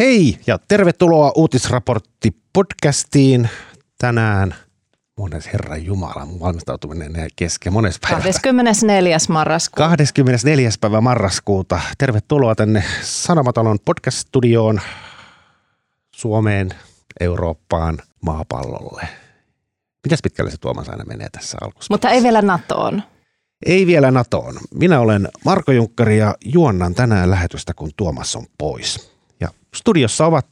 Hei ja tervetuloa uutisraportti podcastiin tänään. Mones Herran Jumala, mun valmistautuminen ei kesken. Mones päivä. 24. marraskuuta. 24. päivä marraskuuta. Tervetuloa tänne Sanomatalon podcast-studioon Suomeen, Eurooppaan, maapallolle. Mitäs pitkälle se Tuomas aina menee tässä alkussa? Mutta ei vielä NATOon. Ei vielä NATOon. Minä olen Marko Junkkari ja juonnan tänään lähetystä, kun Tuomas on pois. Studiossa ovat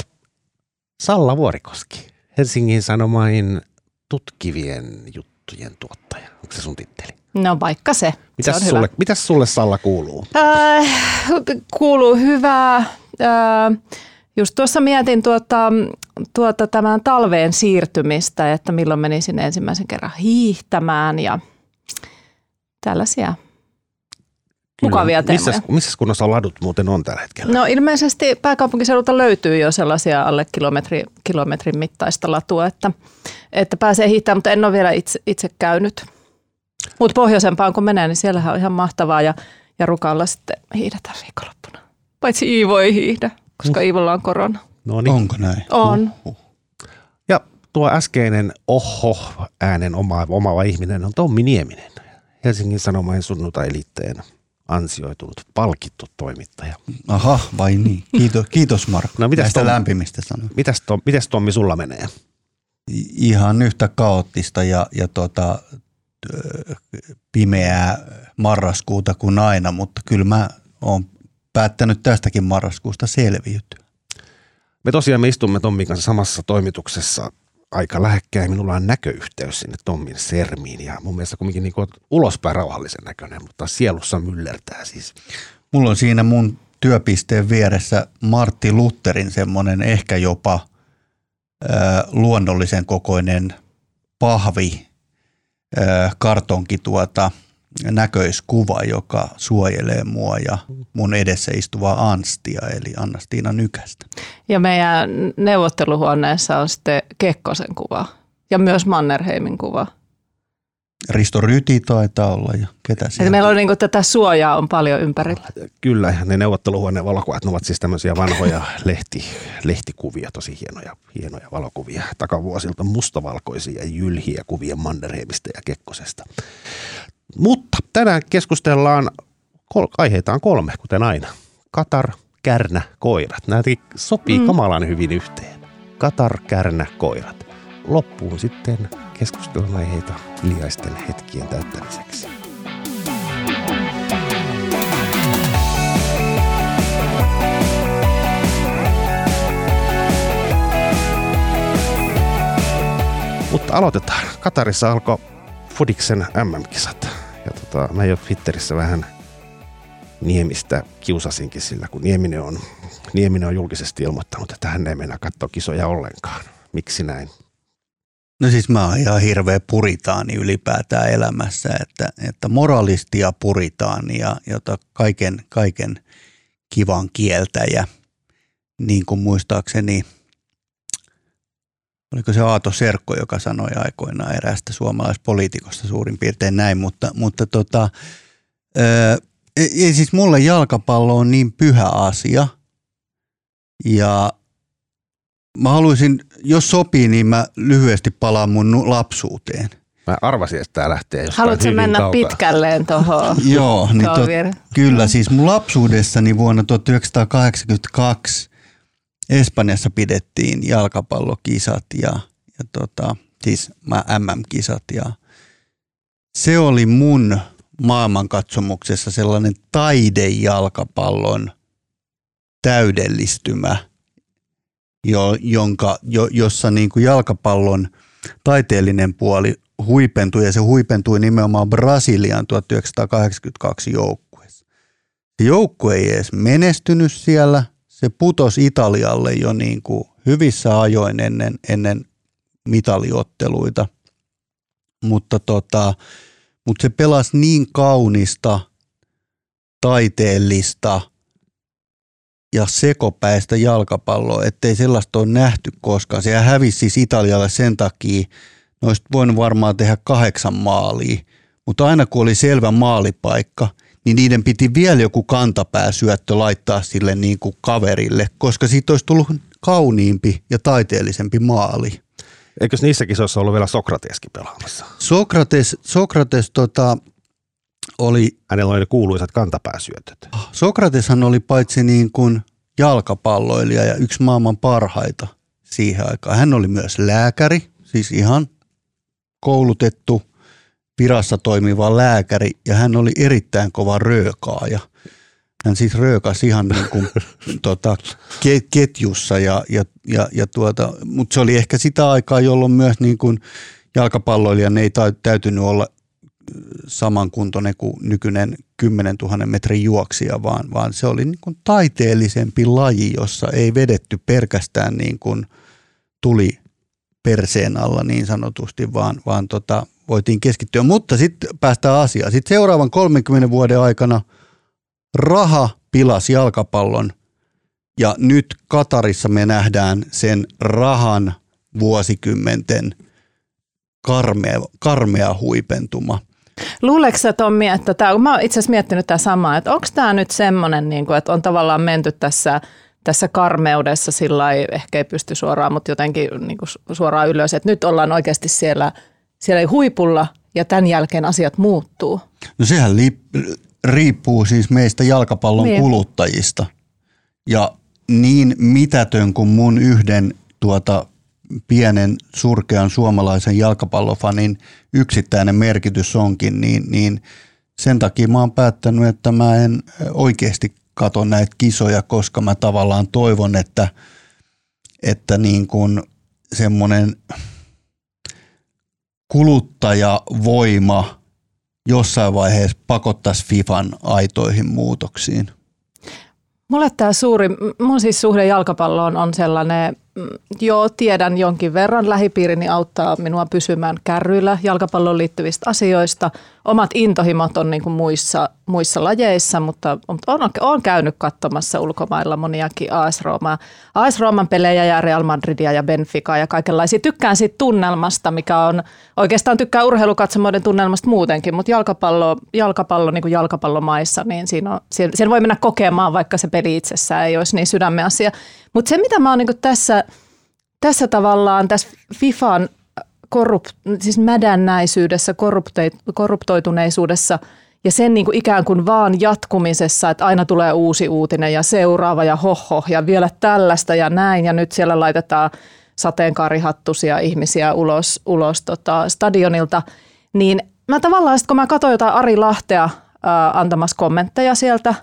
Salla Vuorikoski, Helsingin Sanomain tutkivien juttujen tuottaja. Onko se sun titteli? No vaikka se. Mitäs, se on sulle, hyvä. mitäs sulle Salla kuuluu? Äh, kuuluu hyvää. Äh, just tuossa mietin tuota, tuota tämän talveen siirtymistä, että milloin menisin ensimmäisen kerran hiihtämään ja tällaisia mukavia teemoja. Missä, missä kunnossa ladut muuten on tällä hetkellä? No ilmeisesti pääkaupunkiseudulta löytyy jo sellaisia alle kilometri, kilometrin mittaista latua, että, että pääsee hiihtämään, mutta en ole vielä itse, itse käynyt. Mutta pohjoisempaan kun menee, niin siellähän on ihan mahtavaa ja, ja rukalla sitten hiihdetään viikonloppuna. Paitsi Iivo ei hiihdä, koska Iivolla on korona. No niin. Onko näin? On. Ja tuo äskeinen oho äänen oma, omaava ihminen on Tommi Nieminen. Helsingin Sanomain sunnuntai-liitteen ansioitunut, palkittu toimittaja. Aha, vai niin. Kiitos, kiitos Marko No, mitäs näistä Tom- lämpimistä sanoista. Mitäs, Tom, mitäs Tommi sulla menee? Ihan yhtä kaoottista ja, ja tota, pimeää marraskuuta kuin aina, mutta kyllä mä oon päättänyt tästäkin marraskuusta selviytyä. Me tosiaan me istumme Tommin kanssa samassa toimituksessa aika lähekkäin. Minulla on näköyhteys sinne Tommin sermiin ja mun mielestä kumminkin niin ulospäin rauhallisen näköinen, mutta sielussa myllertää siis. Mulla on siinä mun työpisteen vieressä Martti Lutherin semmoinen ehkä jopa ö, luonnollisen kokoinen pahvi, ö, kartonki tuota, näköiskuva, joka suojelee mua ja mun edessä istuvaa Anstia, eli Annastiina Nykästä. Ja meidän neuvotteluhuoneessa on sitten Kekkosen kuva ja myös Mannerheimin kuva. Risto Ryti taitaa olla ja ketä Eli siellä? meillä on niin tätä suojaa on paljon ympärillä. Kyllä, ja ne neuvotteluhuoneen valokuvat ne ovat siis tämmöisiä vanhoja lehti, lehtikuvia, tosi hienoja, hienoja valokuvia takavuosilta, mustavalkoisia jylhiä kuvia Mannerheimista ja Kekkosesta. Mutta tänään keskustellaan, kol- aiheita on kolme, kuten aina. Katar, kärnä, koirat. Nämä sopii mm. kamalan hyvin yhteen. Katar, kärnä, koirat. Loppuun sitten keskustelun aiheita hiljaisten hetkien täyttämiseksi. Mutta aloitetaan. Katarissa alkoi Fudiksen MM-kisat. Ja tota, mä jo Twitterissä vähän Niemistä kiusasinkin sillä, kun Nieminen on, Nieminen on julkisesti ilmoittanut, että hän ei mennä katsoa kisoja ollenkaan. Miksi näin? No siis mä oon ihan hirveä puritaani ylipäätään elämässä, että, että moralisti ja puritaani ja jota kaiken, kaiken kivan kieltäjä, niin kuin muistaakseni, oliko se Aato Serkko, joka sanoi aikoinaan eräästä suomalaispoliitikosta suurin piirtein näin, mutta, mutta tota, ää, ei siis mulle jalkapallo on niin pyhä asia ja mä haluaisin, jos sopii, niin mä lyhyesti palaan mun lapsuuteen. Mä arvasin, että tämä lähtee jostain Haluatko hyvin mennä kaukaa. pitkälleen tuohon? Joo, niin tot, kyllä. Siis mun lapsuudessani vuonna 1982 Espanjassa pidettiin jalkapallokisat ja, ja tota, siis MM-kisat ja se oli mun maailmankatsomuksessa sellainen taidejalkapallon täydellistymä, jo, jonka, jo, jossa niin kuin jalkapallon taiteellinen puoli huipentui ja se huipentui nimenomaan Brasilian 1982 joukkueessa. Se joukkue ei edes menestynyt siellä, se putosi Italialle jo niin kuin hyvissä ajoin ennen, ennen mitaliotteluita, mutta, tota, mutta se pelasi niin kaunista, taiteellista ja sekopäistä jalkapalloa, ettei sellaista ole nähty koskaan. Se hävisi siis Italialle sen takia, ne olisi voinut varmaan tehdä kahdeksan maalia, mutta aina kun oli selvä maalipaikka, niin niiden piti vielä joku kantapääsyöttö laittaa sille niin kuin kaverille, koska siitä olisi tullut kauniimpi ja taiteellisempi maali. Eikö niissä kisoissa ollut vielä Sokrateskin pelaamassa? Sokrates, Sokrates tota, oli, Hänellä oli ne kuuluisat kantapääsyötöt. Sokrateshan oli paitsi niin kuin jalkapalloilija ja yksi maailman parhaita siihen aikaan. Hän oli myös lääkäri, siis ihan koulutettu virassa toimiva lääkäri ja hän oli erittäin kova röökaaja. Hän siis röökasi ihan niin kuin, tota, ke- ketjussa, ja, ja, ja, ja tuota, mutta se oli ehkä sitä aikaa, jolloin myös niin kuin jalkapalloilijan ei tä- täytynyt olla samankuntoinen kuin nykyinen 10 000 metrin juoksija, vaan, vaan se oli niin kuin taiteellisempi laji, jossa ei vedetty pelkästään niin kuin tuli perseen alla niin sanotusti, vaan, vaan tota, voitiin keskittyä. Mutta sitten päästään asiaan. Sitten seuraavan 30 vuoden aikana raha pilasi jalkapallon ja nyt Katarissa me nähdään sen rahan vuosikymmenten karmea, karmea huipentuma. Luuleeko sä Tommi, että tämä, mä oon itse asiassa miettinyt tämä samaa, että onko tämä nyt semmoinen, niin että on tavallaan menty tässä, tässä karmeudessa sillä ehkä ei pysty suoraan, mutta jotenkin niin suoraan ylös, että nyt ollaan oikeasti siellä, siellä huipulla ja tämän jälkeen asiat muuttuu. No sehän li- riippuu siis meistä jalkapallon Niin. kuluttajista. Ja niin mitätön kuin mun yhden tuota pienen surkean suomalaisen jalkapallofanin yksittäinen merkitys onkin, niin, niin sen takia mä oon päättänyt, että mä en oikeasti kato näitä kisoja, koska mä tavallaan toivon, että, että niin kuin semmoinen kuluttajavoima jossain vaiheessa pakottaisi FIFAn aitoihin muutoksiin. Mulle tämä suuri, mun siis suhde jalkapalloon on sellainen, mm, joo tiedän jonkin verran, lähipiirini auttaa minua pysymään kärryillä jalkapalloon liittyvistä asioista. Omat intohimot on niin kuin muissa, muissa lajeissa, mutta mutta olen, olen käynyt katsomassa ulkomailla moniakin AS Roomaa. AS Rooman pelejä ja Real Madridia ja Benficaa ja kaikenlaisia. Tykkään siitä tunnelmasta, mikä on, oikeastaan tykkää urheilukatsomoiden tunnelmasta muutenkin, mutta jalkapallo, jalkapallo niin kuin jalkapallomaissa, niin siinä on, sen, sen voi mennä kokemaan, vaikka se peli itsessään ei olisi niin sydämen asia. Mutta se, mitä mä oon niin tässä, tässä tavallaan, tässä FIFAn korrup, siis mädännäisyydessä, korruptoituneisuudessa ja sen niin kuin ikään kuin vaan jatkumisessa, että aina tulee uusi uutinen ja seuraava ja hoho ja vielä tällaista ja näin. Ja nyt siellä laitetaan sateenkaarihattusia ihmisiä ulos, ulos tota stadionilta, niin mä tavallaan sit, kun mä katsoin jotain Ari Lahtea ää, antamassa kommentteja sieltä,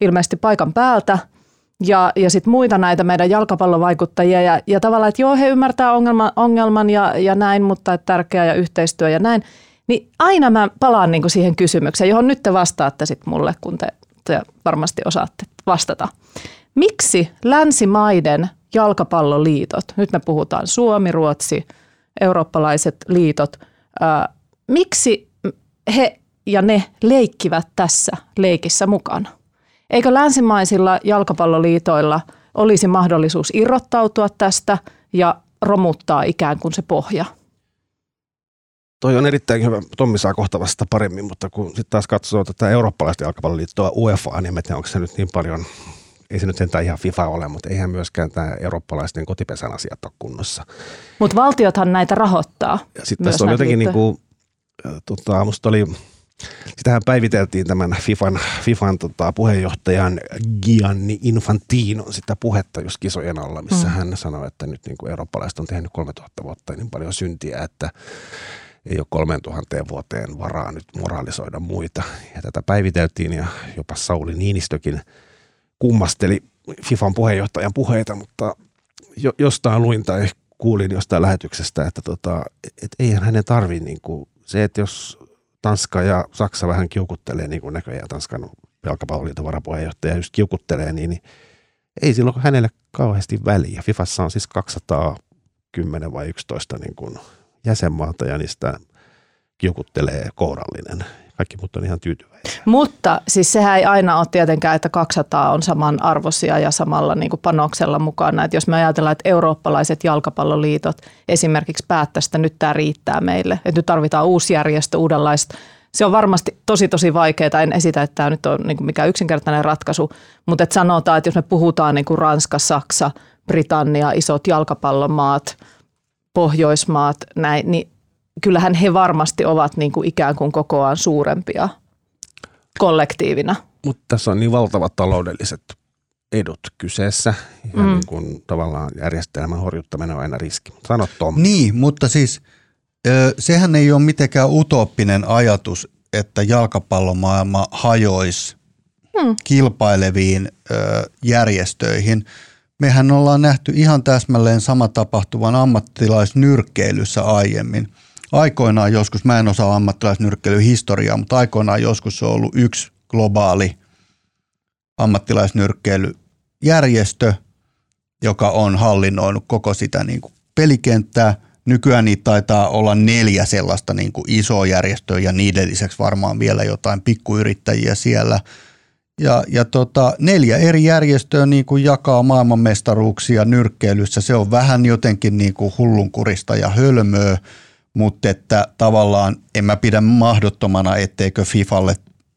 ilmeisesti paikan päältä, ja, ja sitten muita näitä meidän jalkapallovaikuttajia ja, ja tavallaan, että joo, he ymmärtää ongelman, ongelman ja, ja näin, mutta että tärkeää ja yhteistyö ja näin, niin aina mä palaan niinku siihen kysymykseen, johon nyt te vastaatte sitten mulle, kun te, te varmasti osaatte vastata. Miksi länsimaiden jalkapalloliitot, nyt me puhutaan Suomi, Ruotsi, eurooppalaiset liitot, ää, miksi he ja ne leikkivät tässä leikissä mukana? Eikö länsimaisilla jalkapalloliitoilla olisi mahdollisuus irrottautua tästä ja romuttaa ikään kuin se pohja? Toi on erittäin hyvä. Tommi saa kohta vasta paremmin, mutta kun sitten taas katsoo tätä eurooppalaista jalkapalloliittoa UEFA, niin en tiedä, onko se nyt niin paljon, ei se nyt sentään ihan FIFA ole, mutta eihän myöskään tämä eurooppalaisten kotipesän asiat ole kunnossa. Mutta valtiothan näitä rahoittaa. Sitten tässä näitä jotenkin niin kuin, tota, musta oli, sitähän päiviteltiin tämän FIFAn, FIFAn tota, puheenjohtajan Gianni Infantinon sitä puhetta just kisojen alla, missä Mm. hän sanoi, että nyt niin kuin eurooppalaiset on tehnyt 3000 vuotta niin paljon syntiä, että ei ole 3000 vuoteen varaa nyt moraalisoida muita. Ja tätä päiviteltiin ja jopa Sauli Niinistökin kummasteli FIFAn puheenjohtajan puheita, mutta jo, jostain luin tai kuulin jostain lähetyksestä, että tota, et eihän hänen tarvi niin kuin, se, että jos Tanska ja Saksa vähän kiukuttelee, niin kuin näköjään Tanskan jalkapalloliiton varapuheenjohtaja just kiukuttelee, niin, niin ei silloin hänelle kauheasti väliä. Fifassa on siis 210 vai 11 niin kuin jäsenmaata ja niistä kiukuttelee kourallinen. Kaikki muut on ihan tyytyväisiä. Mutta siis sehän ei aina ole tietenkään, että 200 on samanarvoisia ja samalla niin kuin panoksella mukana. Että jos me ajatellaan, että eurooppalaiset jalkapalloliitot esimerkiksi päättäisivät, että nyt tämä riittää meille, että nyt tarvitaan uusi järjestö, uudenlaista Se on varmasti tosi tosi vaikeaa. En esitä, että tämä nyt on niin kuin mikään yksinkertainen ratkaisu, mutta että sanotaan, että jos me puhutaan niin kuin Ranska, Saksa, Britannia, isot jalkapallomaat, Pohjoismaat, näin, niin kyllähän he varmasti ovat niin kuin ikään kuin kokoaan suurempia kollektiivina. Mutta tässä on niin valtavat taloudelliset edut kyseessä ja mm. niin kuin tavallaan järjestelmän horjuttaminen on aina riski. Sano Tom. Niin, mutta siis sehän ei ole mitenkään utooppinen ajatus, että jalkapallomaailma hajoisi hmm. kilpaileviin ö, järjestöihin. Mehän ollaan nähty ihan täsmälleen sama tapahtuvan ammattilaisnyrkkeilyssä aiemmin. Aikoinaan joskus, mä en osaa ammattilaisnyrkkeilyn historiaa, mutta aikoinaan joskus se on ollut yksi globaali ammattilaisnyrkkeilyjärjestö, joka on hallinnoinut koko sitä niin kuin pelikenttää. Nykyään niitä taitaa olla neljä sellaista niin kuin isoa järjestöä ja niiden lisäksi varmaan vielä jotain pikkuyrittäjiä siellä. Ja, ja tota, neljä eri järjestöä niin kuin jakaa maailmanmestaruuksia nyrkkeilyssä. Se on vähän jotenkin niin kuin hullunkurista ja hölmöä, mutta että tavallaan en mä pidä mahdottomana, etteikö FIFalle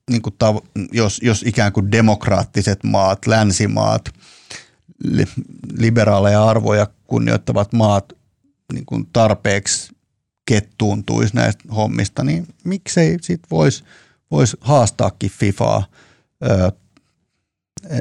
niin kuin tav- jos, jos ikään kuin demokraattiset maat, länsimaat, li, liberaaleja arvoja kunnioittavat maat niin kuin tarpeeksi kettuuntuisi näistä hommista, niin miksei sit voisi vois haastaakin FIFAa. Öö,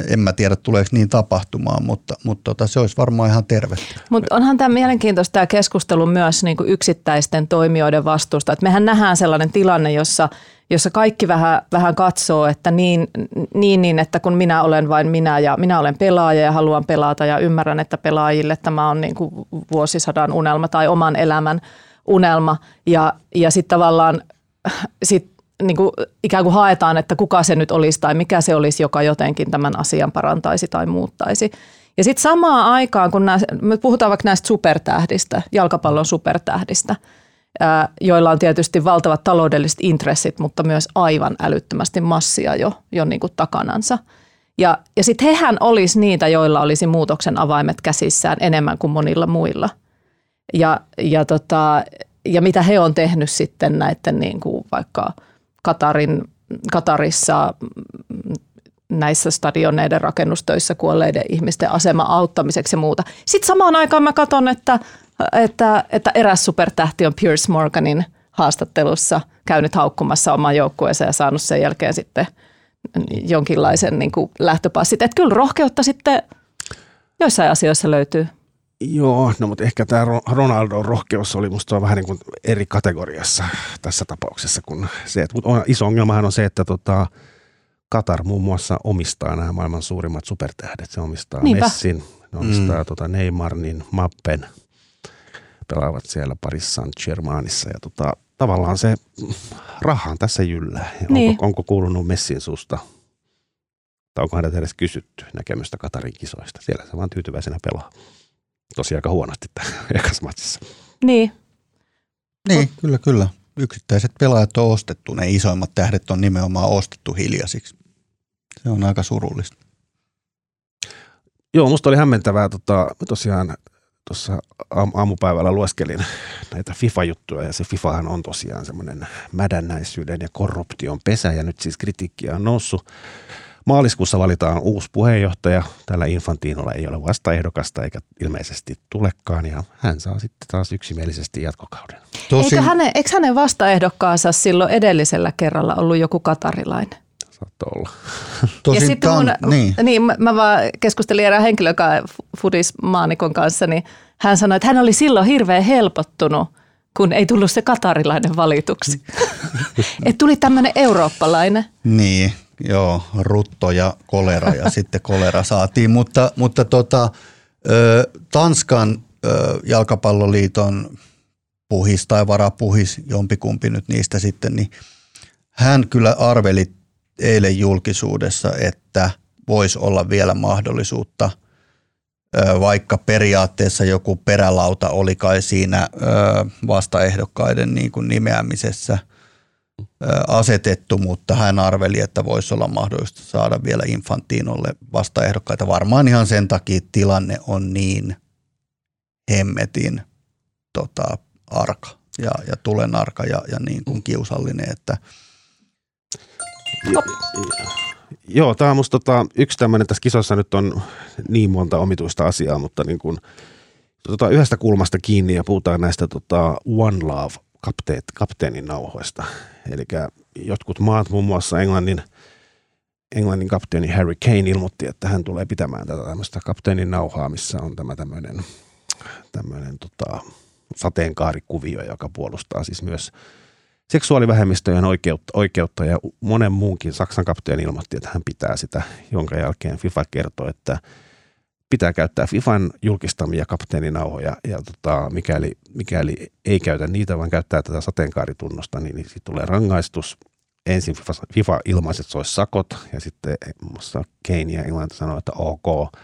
en mä tiedä, tuleeko niin tapahtumaan, mutta, mutta tota, se olisi varmaan ihan terve. Mutta onhan tämä mielenkiintoista tämä keskustelu myös niin kuin yksittäisten toimijoiden vastuusta. Et mehän nähdään sellainen tilanne, jossa jossa kaikki vähän, vähän katsoo, että niin, niin, niin, että kun minä olen vain minä ja minä olen pelaaja ja haluan pelata ja ymmärrän, että pelaajille tämä on niin kuin vuosisadan unelma tai oman elämän unelma ja, ja sitten tavallaan sit niin kuin ikään kuin haetaan, että kuka se nyt olisi tai mikä se olisi, joka jotenkin tämän asian parantaisi tai muuttaisi. Ja sitten samaan aikaan, kun nämä, me puhutaan vaikka näistä supertähdistä, jalkapallon supertähdistä – joilla on tietysti valtavat taloudelliset intressit, mutta myös aivan älyttömästi massia jo, jo niin kuin takanansa. Ja, ja sitten hehän olisi niitä, joilla olisi muutoksen avaimet käsissään enemmän kuin monilla muilla. Ja, ja, tota, ja mitä he on tehnyt sitten näiden niin kuin vaikka Katarin, Katarissa näissä stadioneiden rakennustöissä kuolleiden ihmisten asema auttamiseksi ja muuta. Sitten samaan aikaan mä katson, että että, että eräs supertähti on Piers Morganin haastattelussa käynyt haukkumassa oman joukkueensa ja saanut sen jälkeen sitten jonkinlaisen niin kuin lähtöpassit. Että kyllä rohkeutta sitten joissain asioissa löytyy. Joo, no mutta ehkä tämä Ronaldon rohkeus oli musta vähän niin kuin eri kategoriassa tässä tapauksessa kuin se, että mutta iso ongelmahan on se, että tota, Katar muun muassa omistaa nämä maailman suurimmat supertähdet. Se omistaa Niinpä. Messin, ne omistaa mm. tota Neymarin, Mappen – pelaavat siellä parissaan Germanissa ja tota, tavallaan se rahan tässä jyllää. Niin. Onko, onko kuulunut Messin suusta tai onko häntä edes kysytty näkemystä Katarin kisoista. Siellä se vaan tyytyväisenä pelaa. Tosi aika huonosti ekassa matsissa. Niin. Niin, kyllä, kyllä. Yksittäiset pelaajat on ostettu. Ne isoimmat tähdet on nimenomaan ostettu hiljaisiksi. Se on aika surullista. Joo, musta oli hämmentävää. Tota, tosiaan tuossa aamupäivällä lueskelin näitä FIFA-juttuja ja se FIFAhan on tosiaan semmoinen mädännäisyyden ja korruption pesä ja nyt siis kritiikkiä on noussut. Maaliskuussa valitaan uusi puheenjohtaja. Tällä Infantinolla ei ole vastaehdokasta eikä ilmeisesti tulekaan ja hän saa sitten taas yksimielisesti jatkokauden. Tosin... Eikö hänen, eikö hänen vastaehdokkaansa silloin edellisellä kerralla ollut joku katarilainen? Saattoi olla. Tosin ja sitten mun, niin. niin mä, mä vaan keskustelin erään henkilön kanssa, Fudis Maanikon kanssa, niin hän sanoi, että hän oli silloin hirveän helpottunut, kun ei tullut se katarilainen valituksi. että tuli tämmöinen eurooppalainen. Niin, joo, rutto ja kolera ja sitten kolera saatiin, mutta, mutta tota, Tanskan jalkapalloliiton puhis tai varapuhis, jompikumpi nyt niistä sitten, niin hän kyllä arveli eilen julkisuudessa, että voisi olla vielä mahdollisuutta, vaikka periaatteessa joku perälauta oli kai siinä vastaehdokkaiden niin kuin nimeämisessä asetettu, mutta hän arveli, että voisi olla mahdollista saada vielä Infantinolle vastaehdokkaita. Varmaan ihan sen takia tilanne on niin hemmetin tota, arka ja, ja tulen arka ja, ja niin kuin kiusallinen, että – joo, tämä on musta tota, yksi tämmöinen, tässä kisossa nyt on niin monta omituista asiaa, mutta niin kun, tota, yhdestä kulmasta kiinni ja puhutaan näistä tota, One Love kapteet, kapteenin nauhoista. Eli jotkut maat, muun muassa Englannin, Englannin kapteeni Harry Kane ilmoitti, että hän tulee pitämään tätä tämmöistä kapteenin nauhaa, missä on tämä tämmöinen, tämmöinen tota, sateenkaarikuvio, joka puolustaa siis myös seksuaalivähemmistöjen oikeutta, oikeutta ja monen muunkin Saksan kapteeni ilmoitti, että hän pitää sitä, jonka jälkeen FIFA kertoi, että pitää käyttää FIFAn julkistamia kapteeninauhoja ja tota, mikäli, mikäli ei käytä niitä, vaan käyttää tätä sateenkaaritunnosta, niin, niin sitten tulee rangaistus. Ensin FIFA, FIFA se olisi sakot ja sitten muun muassa Kane ja Englanti sanoi, että ok.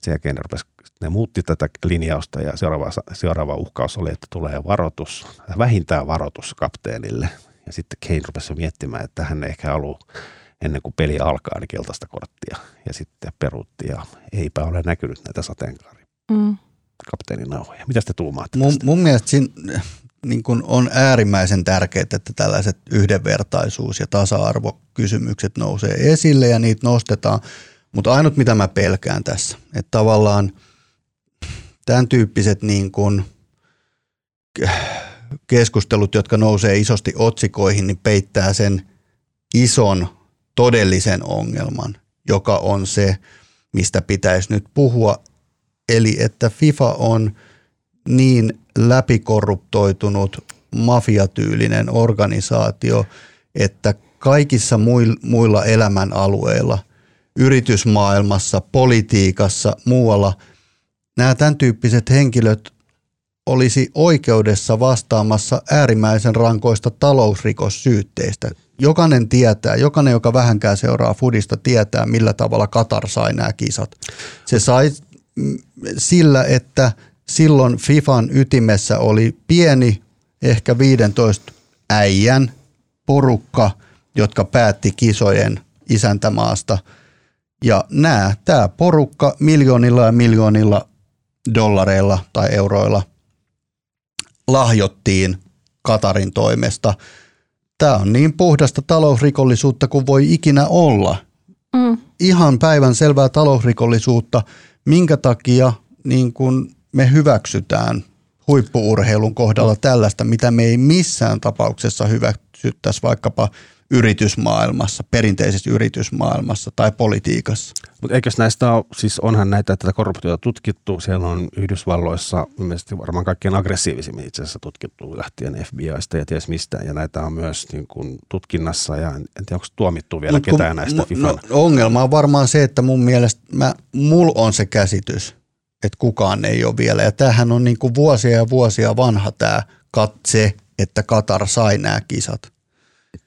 Sen jälkeen ne, rupesi, ne muutti tätä linjausta ja seuraava, seuraava uhkaus oli, että tulee varoitus, vähintään varoitus kapteenille. Ja sitten Kane rupesi miettimään, että hän ei ehkä halua ennen kuin peli alkaa, niin keltaista korttia. Ja sitten peruutti ja eipä ole näkynyt näitä sateenkaari mm. kapteenin nauhoja. Mitä te tuumaatte mun, mun mielestä siinä niin kun on äärimmäisen tärkeää, että tällaiset yhdenvertaisuus- ja tasa-arvokysymykset nousee esille ja niitä nostetaan. Mutta ainut mitä mä pelkään tässä, että tavallaan tämän tyyppiset niin kun keskustelut, jotka nousee isosti otsikoihin, niin peittää sen ison todellisen ongelman, joka on se, mistä pitäisi nyt puhua. Eli että FIFA on niin läpikorruptoitunut mafiatyylinen organisaatio, että kaikissa muilla elämän alueilla, yritysmaailmassa, politiikassa, muualla, nämä tämän tyyppiset henkilöt olisi oikeudessa vastaamassa äärimmäisen rankoista talousrikossyytteistä jokainen tietää, jokainen, joka vähänkään seuraa Fudista, tietää, millä tavalla Katar sai nämä kisat. Se sai sillä, että silloin FIFAn ytimessä oli pieni, ehkä 15 äijän porukka, jotka päätti kisojen isäntämaasta. Ja nämä, tämä porukka miljoonilla ja miljoonilla dollareilla tai euroilla lahjottiin Katarin toimesta – tämä on niin puhdasta talousrikollisuutta kuin voi ikinä olla. Mm. Ihan päivän selvää talousrikollisuutta, minkä takia niin kun me hyväksytään huippuurheilun kohdalla tällaista, mitä me ei missään tapauksessa hyväksyttäisi vaikkapa yritysmaailmassa, perinteisessä yritysmaailmassa tai politiikassa. Mutta eikös näistä ole, siis onhan näitä tätä korruptiota tutkittu, siellä on Yhdysvalloissa mielestäni varmaan kaikkein aggressiivisimmin itse asiassa tutkittu lähtien FBIsta ja ties mistä, ja näitä on myös niin kuin tutkinnassa, ja en tiedä onko tuomittu vielä Mut ketään näistä FIFA. No, ongelma on varmaan se, että mun mielestä, mä, mul on se käsitys, että kukaan ei ole vielä, ja tämähän on niin kuin vuosia ja vuosia vanha tämä katse, että Katar sai nämä kisat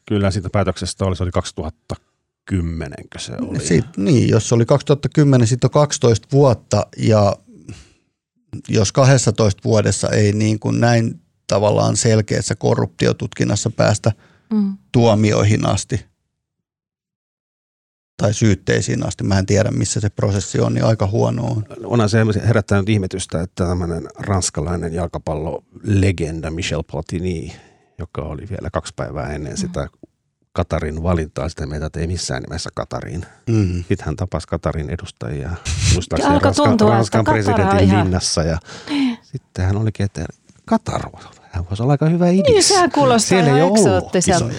Kyllä siitä päätöksestä oli, se oli 2010, se oli. Siit, niin, jos se oli 2010, sitten on 12 vuotta ja jos 12 vuodessa ei niin kuin näin tavallaan selkeässä korruptiotutkinnassa päästä mm. tuomioihin asti tai syytteisiin asti, mä en tiedä missä se prosessi on, niin aika huono on. Onhan se herättänyt ihmetystä, että tämmöinen ranskalainen jalkapallolegenda Michel Platini joka oli vielä kaksi päivää ennen sitä Katarin valintaa sitä meitä, että ei missään nimessä Katariin. Mm. Sitten hän tapasi Katarin edustajia, muistaakseni Ranska, tuntua, Ranskan presidentin ihan... linnassa. Ja niin. sitten hän olikin, että Katar, hän voisi olla aika hyvä idea. Niin, sehän kuulostaa Siellä ihan eksoottiselta.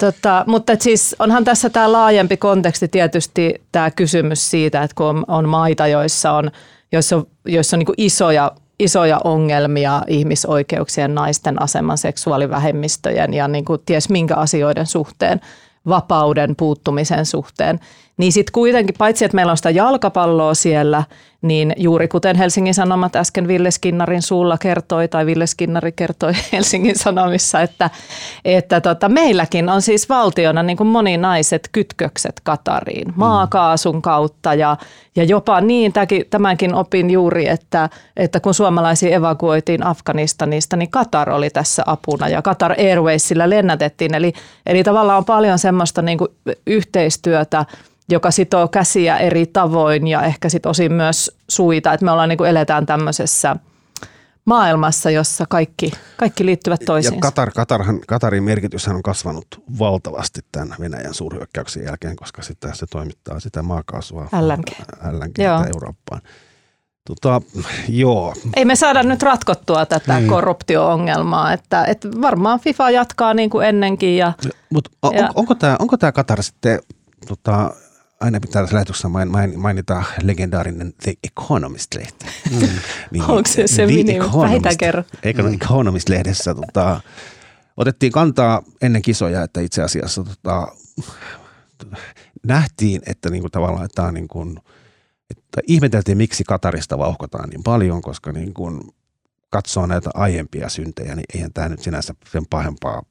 Tota, mutta siis onhan tässä tämä laajempi konteksti tietysti tämä kysymys siitä, että kun on, on maita, joissa on, joissa on, joissa on niin isoja isoja ongelmia ihmisoikeuksien, naisten aseman, seksuaalivähemmistöjen ja niin kuin ties minkä asioiden suhteen, vapauden puuttumisen suhteen. Niin sitten kuitenkin, paitsi että meillä on sitä jalkapalloa siellä, niin juuri kuten Helsingin Sanomat äsken Ville Skinnarin suulla kertoi, tai Ville Skinnari kertoi Helsingin Sanomissa, että, että tota, meilläkin on siis valtiona niin kuin moninaiset kytkökset Katariin mm. maakaasun kautta ja, ja jopa niin, tämänkin opin juuri, että, että kun suomalaisia evakuoitiin Afganistanista, niin Katar oli tässä apuna ja Qatar Airwaysilla lennätettiin. Eli, eli tavallaan on paljon semmoista niin kuin yhteistyötä – joka sitoo käsiä eri tavoin ja ehkä sit osin myös suita, että me ollaan niin kuin eletään tämmöisessä maailmassa, jossa kaikki, kaikki liittyvät toisiinsa. Ja Katar, Katarhan, Katarin merkityshän on kasvanut valtavasti tämän Venäjän suurhyökkäyksen jälkeen, koska sitä, se toimittaa sitä maakaasua LNG. LNG. Eurooppaan. Tota, joo, Ei me saada nyt ratkottua tätä Niin. korruptio-ongelmaa, että, että varmaan FIFA jatkaa niin kuin ennenkin ja mutta on, Ja- onko tämä onko tää Katar sitten, tota, aina pitää tässä lähetyksessä main- main- mainita legendaarinen The Economist-lehti. Mm. Niin, Onko se se minimi? Vähintään kerro. Eikö mm. Economist-lehdessä tota, otettiin kantaa ennen kisoja, että itse asiassa tota, nähtiin, että niinku tavallaan että, on niinku, että ihmeteltiin, miksi Katarista vauhkotaan niin paljon, koska niin kuin katsoo näitä aiempia syntejä, niin eihän tämä nyt sinänsä sen pahempaa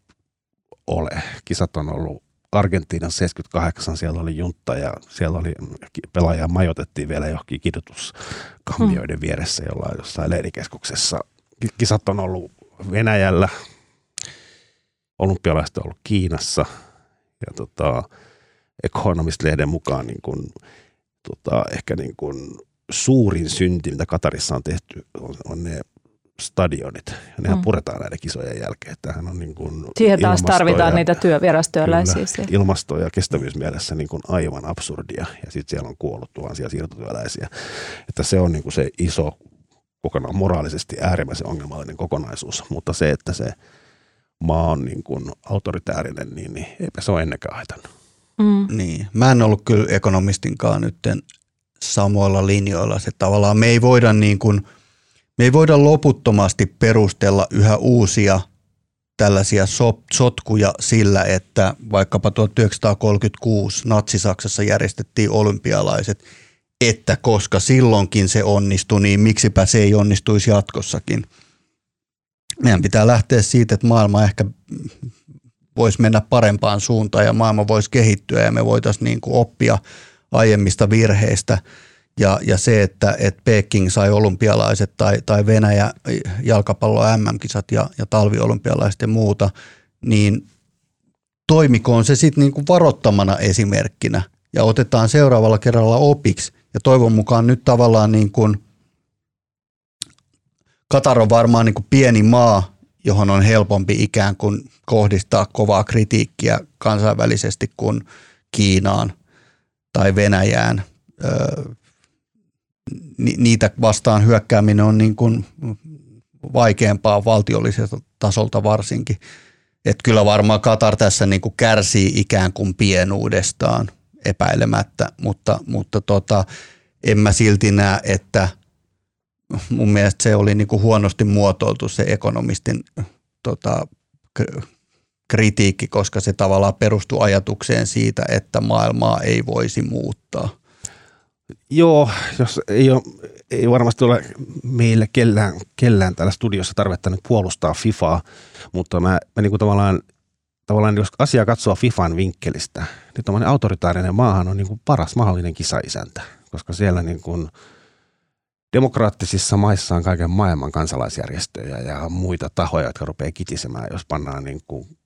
ole. Kisat on ollut Argentiinan 78, siellä oli juntta ja siellä oli pelaajia majoitettiin vielä johonkin kidutuskammioiden vieressä jollain jossain leirikeskuksessa. Ki- Kisat on ollut Venäjällä, olympialaiset on ollut Kiinassa ja tota, Economist-lehden mukaan niin kuin, tota, ehkä niin kuin suurin synti, mitä Katarissa on tehty, on, on ne stadionit. Ja nehän Mm. puretaan näiden kisojen jälkeen. Tämähän on niin kuin siihen taas tarvitaan ja- niitä työ, vierastyöläisiä. Kyllä, ilmasto- ja kestävyysmielessä niin kuin aivan absurdia. Ja sitten siellä on kuollut tuhansia siirtotyöläisiä. Että se on niin kuin se iso, kokonaan moraalisesti äärimmäisen ongelmallinen kokonaisuus. Mutta se, että se maa on niin kuin autoritäärinen, niin, niin eipä se ole ennenkään haitannut. Mm. Niin. Mä en ollut kyllä ekonomistinkaan nytten samoilla linjoilla. Se tavallaan me ei voida niin kuin, me ei voida loputtomasti perustella yhä uusia tällaisia sop, sotkuja sillä, että vaikkapa 1936 Natsi-Saksassa järjestettiin olympialaiset, että koska silloinkin se onnistui, niin miksipä se ei onnistuisi jatkossakin. Meidän pitää lähteä siitä, että maailma ehkä voisi mennä parempaan suuntaan ja maailma voisi kehittyä ja me voitaisiin niin kuin oppia aiemmista virheistä. Ja, ja se, että, että Peking sai olympialaiset tai, tai Venäjä jalkapallo MM-kisat ja, ja talviolympialaiset ja muuta, niin toimikoon se sitten niin kuin varoittamana esimerkkinä ja otetaan seuraavalla kerralla opiksi. Ja toivon mukaan nyt tavallaan niin kuin Katar on varmaan niin kuin pieni maa, johon on helpompi ikään kuin kohdistaa kovaa kritiikkiä kansainvälisesti kuin Kiinaan tai Venäjään. Ni- niitä vastaan hyökkääminen on niin kuin vaikeampaa valtiolliselta tasolta varsinkin. Että kyllä varmaan Katar tässä niin kuin kärsii ikään kuin pienuudestaan epäilemättä, mutta, mutta tota, en mä silti näe, että mun mielestä se oli niin kuin huonosti muotoiltu se ekonomistin tota, kritiikki, koska se tavallaan perustui ajatukseen siitä, että maailmaa ei voisi muuttaa. Joo, jos ei, ole, ei varmasti ole meillä kellään, kellään täällä studiossa tarvetta nyt puolustaa FIFAa, mutta mä, mä niin kuin tavallaan, tavallaan, jos asiaa katsoo FIFAn vinkkelistä, niin tämmöinen autoritaarinen maahan on niin kuin paras mahdollinen kisaisäntä, koska siellä niin kuin demokraattisissa maissa on kaiken maailman kansalaisjärjestöjä ja muita tahoja, jotka rupeaa kitisemään, jos pannaan niin kuin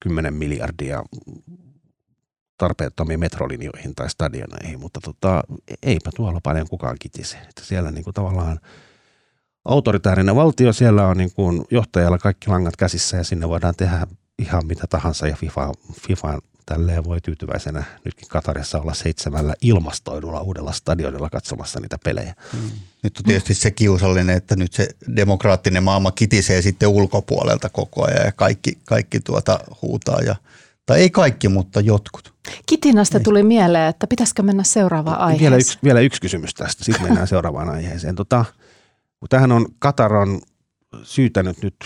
10 miljardia tarpeettomiin metrolinjoihin tai stadioneihin, mutta tota, eipä tuolla paljon kukaan kitise. Että siellä niin kuin tavallaan autoritäärinen valtio, siellä on niin kuin johtajalla kaikki langat käsissä ja sinne voidaan tehdä ihan mitä tahansa ja FIFA, FIFA tälleen voi tyytyväisenä nytkin Katarissa olla seitsemällä ilmastoidulla uudella stadionilla katsomassa niitä pelejä. Nyt on tietysti se kiusallinen, että nyt se demokraattinen maailma kitisee sitten ulkopuolelta koko ajan ja kaikki, kaikki tuota huutaa. Ja, tai ei kaikki, mutta jotkut. Kitinasta tuli mieleen, että pitäisikö mennä seuraavaan aiheeseen. Vielä yksi, vielä yksi kysymys tästä, sitten mennään seuraavaan aiheeseen. Tota, kun tähän on, Katar on syytänyt nyt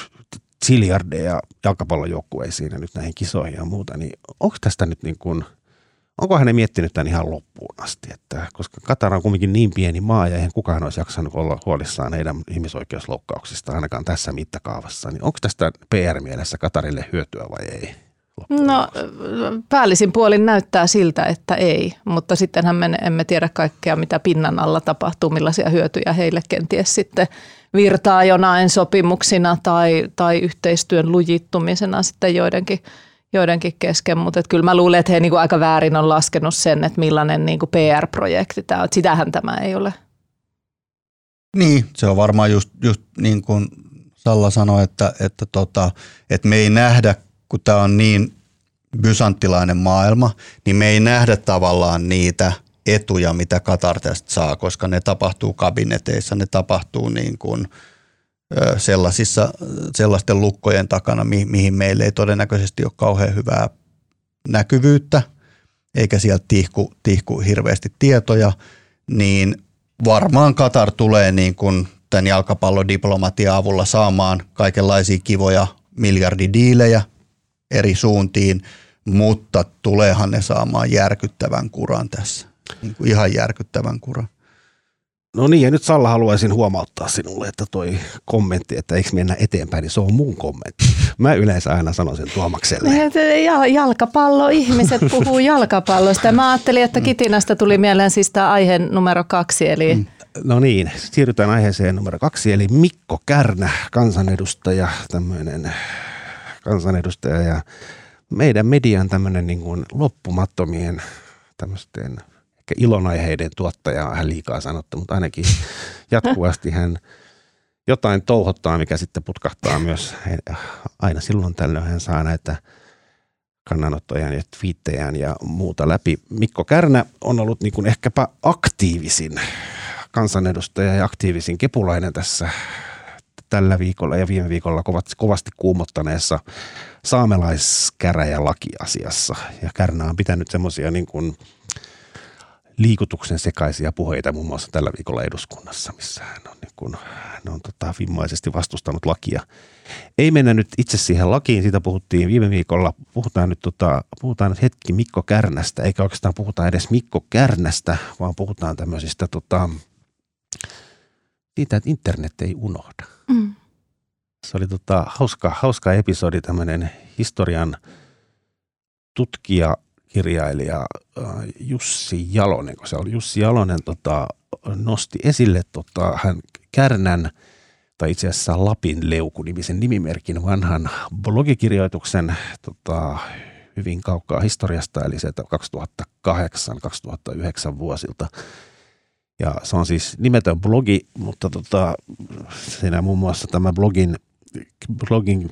ziljardeja jalkapallojoukkueisiin ja nyt näihin kisoihin ja muuta, niin onko tästä nyt niin kuin, onko hän miettinyt tämän ihan loppuun asti, että koska Katar on kuitenkin niin pieni maa ja eihän kukaan olisi jaksanut olla huolissaan heidän ihmisoikeusloukkauksista ainakaan tässä mittakaavassa, niin onko tästä PR-mielessä Katarille hyötyä vai ei? No lopuksi? päällisin puolin näyttää siltä, että ei, mutta sittenhän me emme tiedä kaikkea, mitä pinnan alla tapahtuu, millaisia hyötyjä heille kenties sitten virtaa jonain sopimuksina tai, tai yhteistyön lujittumisena sitten joidenkin, joidenkin kesken. Mutta kyllä mä luulen, että he niinku aika väärin on laskenut sen, että millainen niinku PR-projekti tämä on. Sitähän tämä ei ole. Niin, se on varmaan just, just niin kuin Salla sanoi, että, että, tota, että me ei nähdä, kun tämä on niin bysanttilainen maailma, niin me ei nähdä tavallaan niitä etuja, mitä Katar tästä saa, koska ne tapahtuu kabineteissa, ne tapahtuu niin kuin sellaisissa, sellaisten lukkojen takana, mihin meille ei todennäköisesti ole kauhean hyvää näkyvyyttä, eikä sieltä tihku, tihku hirveästi tietoja, niin varmaan Katar tulee niin kuin tämän jalkapallodiplomatian avulla saamaan kaikenlaisia kivoja miljardidiilejä eri suuntiin, mutta tuleehan ne saamaan järkyttävän kuran tässä. Niin kuin ihan järkyttävän kuran. No niin, ja nyt Salla haluaisin huomauttaa sinulle, että toi kommentti, että eikö mennä eteenpäin, niin se on mun kommentti. Mä yleensä aina sanon sen Tuomakselle. Jalkapallo, ihmiset puhuu jalkapallosta. Mä ajattelin, että Kitinasta tuli mieleen siis tämä aihe numero kaksi, eli mm. No niin, siirrytään aiheeseen numero kaksi, eli Mikko Kärnä, kansanedustaja, tämmöinen kansanedustaja ja meidän median tämmöinen niin kuin loppumattomien tämmöisten ehkä ilonaiheiden tuottaja on hän liikaa sanottu, mutta ainakin jatkuvasti hän jotain touhottaa, mikä sitten putkahtaa myös. Aina silloin tällöin hän saa näitä kannanottojaan ja twiittejään ja muuta läpi. Mikko Kärnä on ollut niin kuin ehkäpä aktiivisin kansanedustaja ja aktiivisin kepulainen tässä tällä viikolla ja viime viikolla kovasti kuumottaneessa saamelaiskäräjälakiasiassa. Ja Kärnä on pitänyt semmoisia niin kuin liikutuksen sekaisia puheita muun muassa tällä viikolla eduskunnassa, missä hän on, niin kuin, hän on tota, vimmaisesti vastustanut lakia. Ei mennä nyt itse siihen lakiin, siitä puhuttiin viime viikolla. Puhutaan nyt, tota, puhutaan nyt hetki Mikko Kärnästä, eikä oikeastaan puhuta edes Mikko Kärnästä, vaan puhutaan tämmöisistä tota, siitä, että internet ei unohda. Mm. Se oli tota, hauska, hauska episodi, tämmöinen historian tutkija, kirjailija äh, Jussi Jalonen, kun se oli Jussi Jalonen tota, nosti esille tota, hän Kärnän tai itse asiassa Lapin leuku-nimisen nimimerkin vanhan blogikirjoituksen tota, hyvin kaukaa historiasta, eli se 2008-2009 vuosilta – ja se on siis nimetön blogi, mutta tota, siinä muun muassa tämä blogin, blogin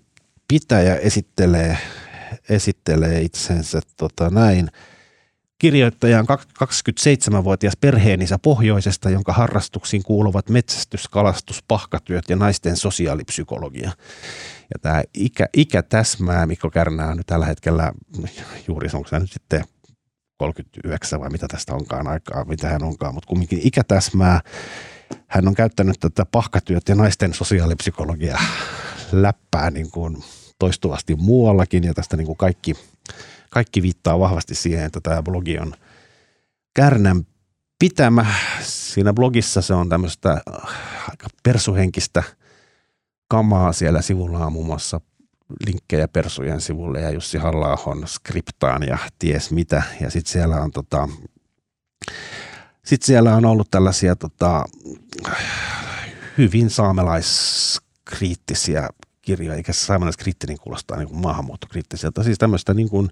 pitäjä esittelee, esittelee itsensä tota näin. Kirjoittaja on 27-vuotias perheenisä pohjoisesta, jonka harrastuksiin kuuluvat metsästys, kalastus, pahkatyöt ja naisten sosiaalipsykologia. Ja tämä ikä, ikä täsmää, Mikko Kärnää on nyt tällä hetkellä, juuri onko se nyt sitten 39 vai mitä tästä onkaan aikaa, mitä hän onkaan, mutta kumminkin ikä täsmää. Hän on käyttänyt tätä pahkatyöt ja naisten sosiaalipsykologia läppää niin kuin toistuvasti muuallakin ja tästä niin kuin kaikki, kaikki viittaa vahvasti siihen, että tämä blogi on kärnän pitämä. Siinä blogissa se on tämmöistä aika persuhenkistä kamaa siellä sivulla on muun muassa linkkejä Persujen sivulle ja Jussi halla skriptaan ja ties mitä. Ja sitten siellä on tota, sit siellä on ollut tällaisia tota, hyvin saamelaiskriittisiä kirjoja, eikä saamelaiskriittinen kuulostaa niin kuin maahanmuuttokriittiseltä. Siis tämmöistä niin kuin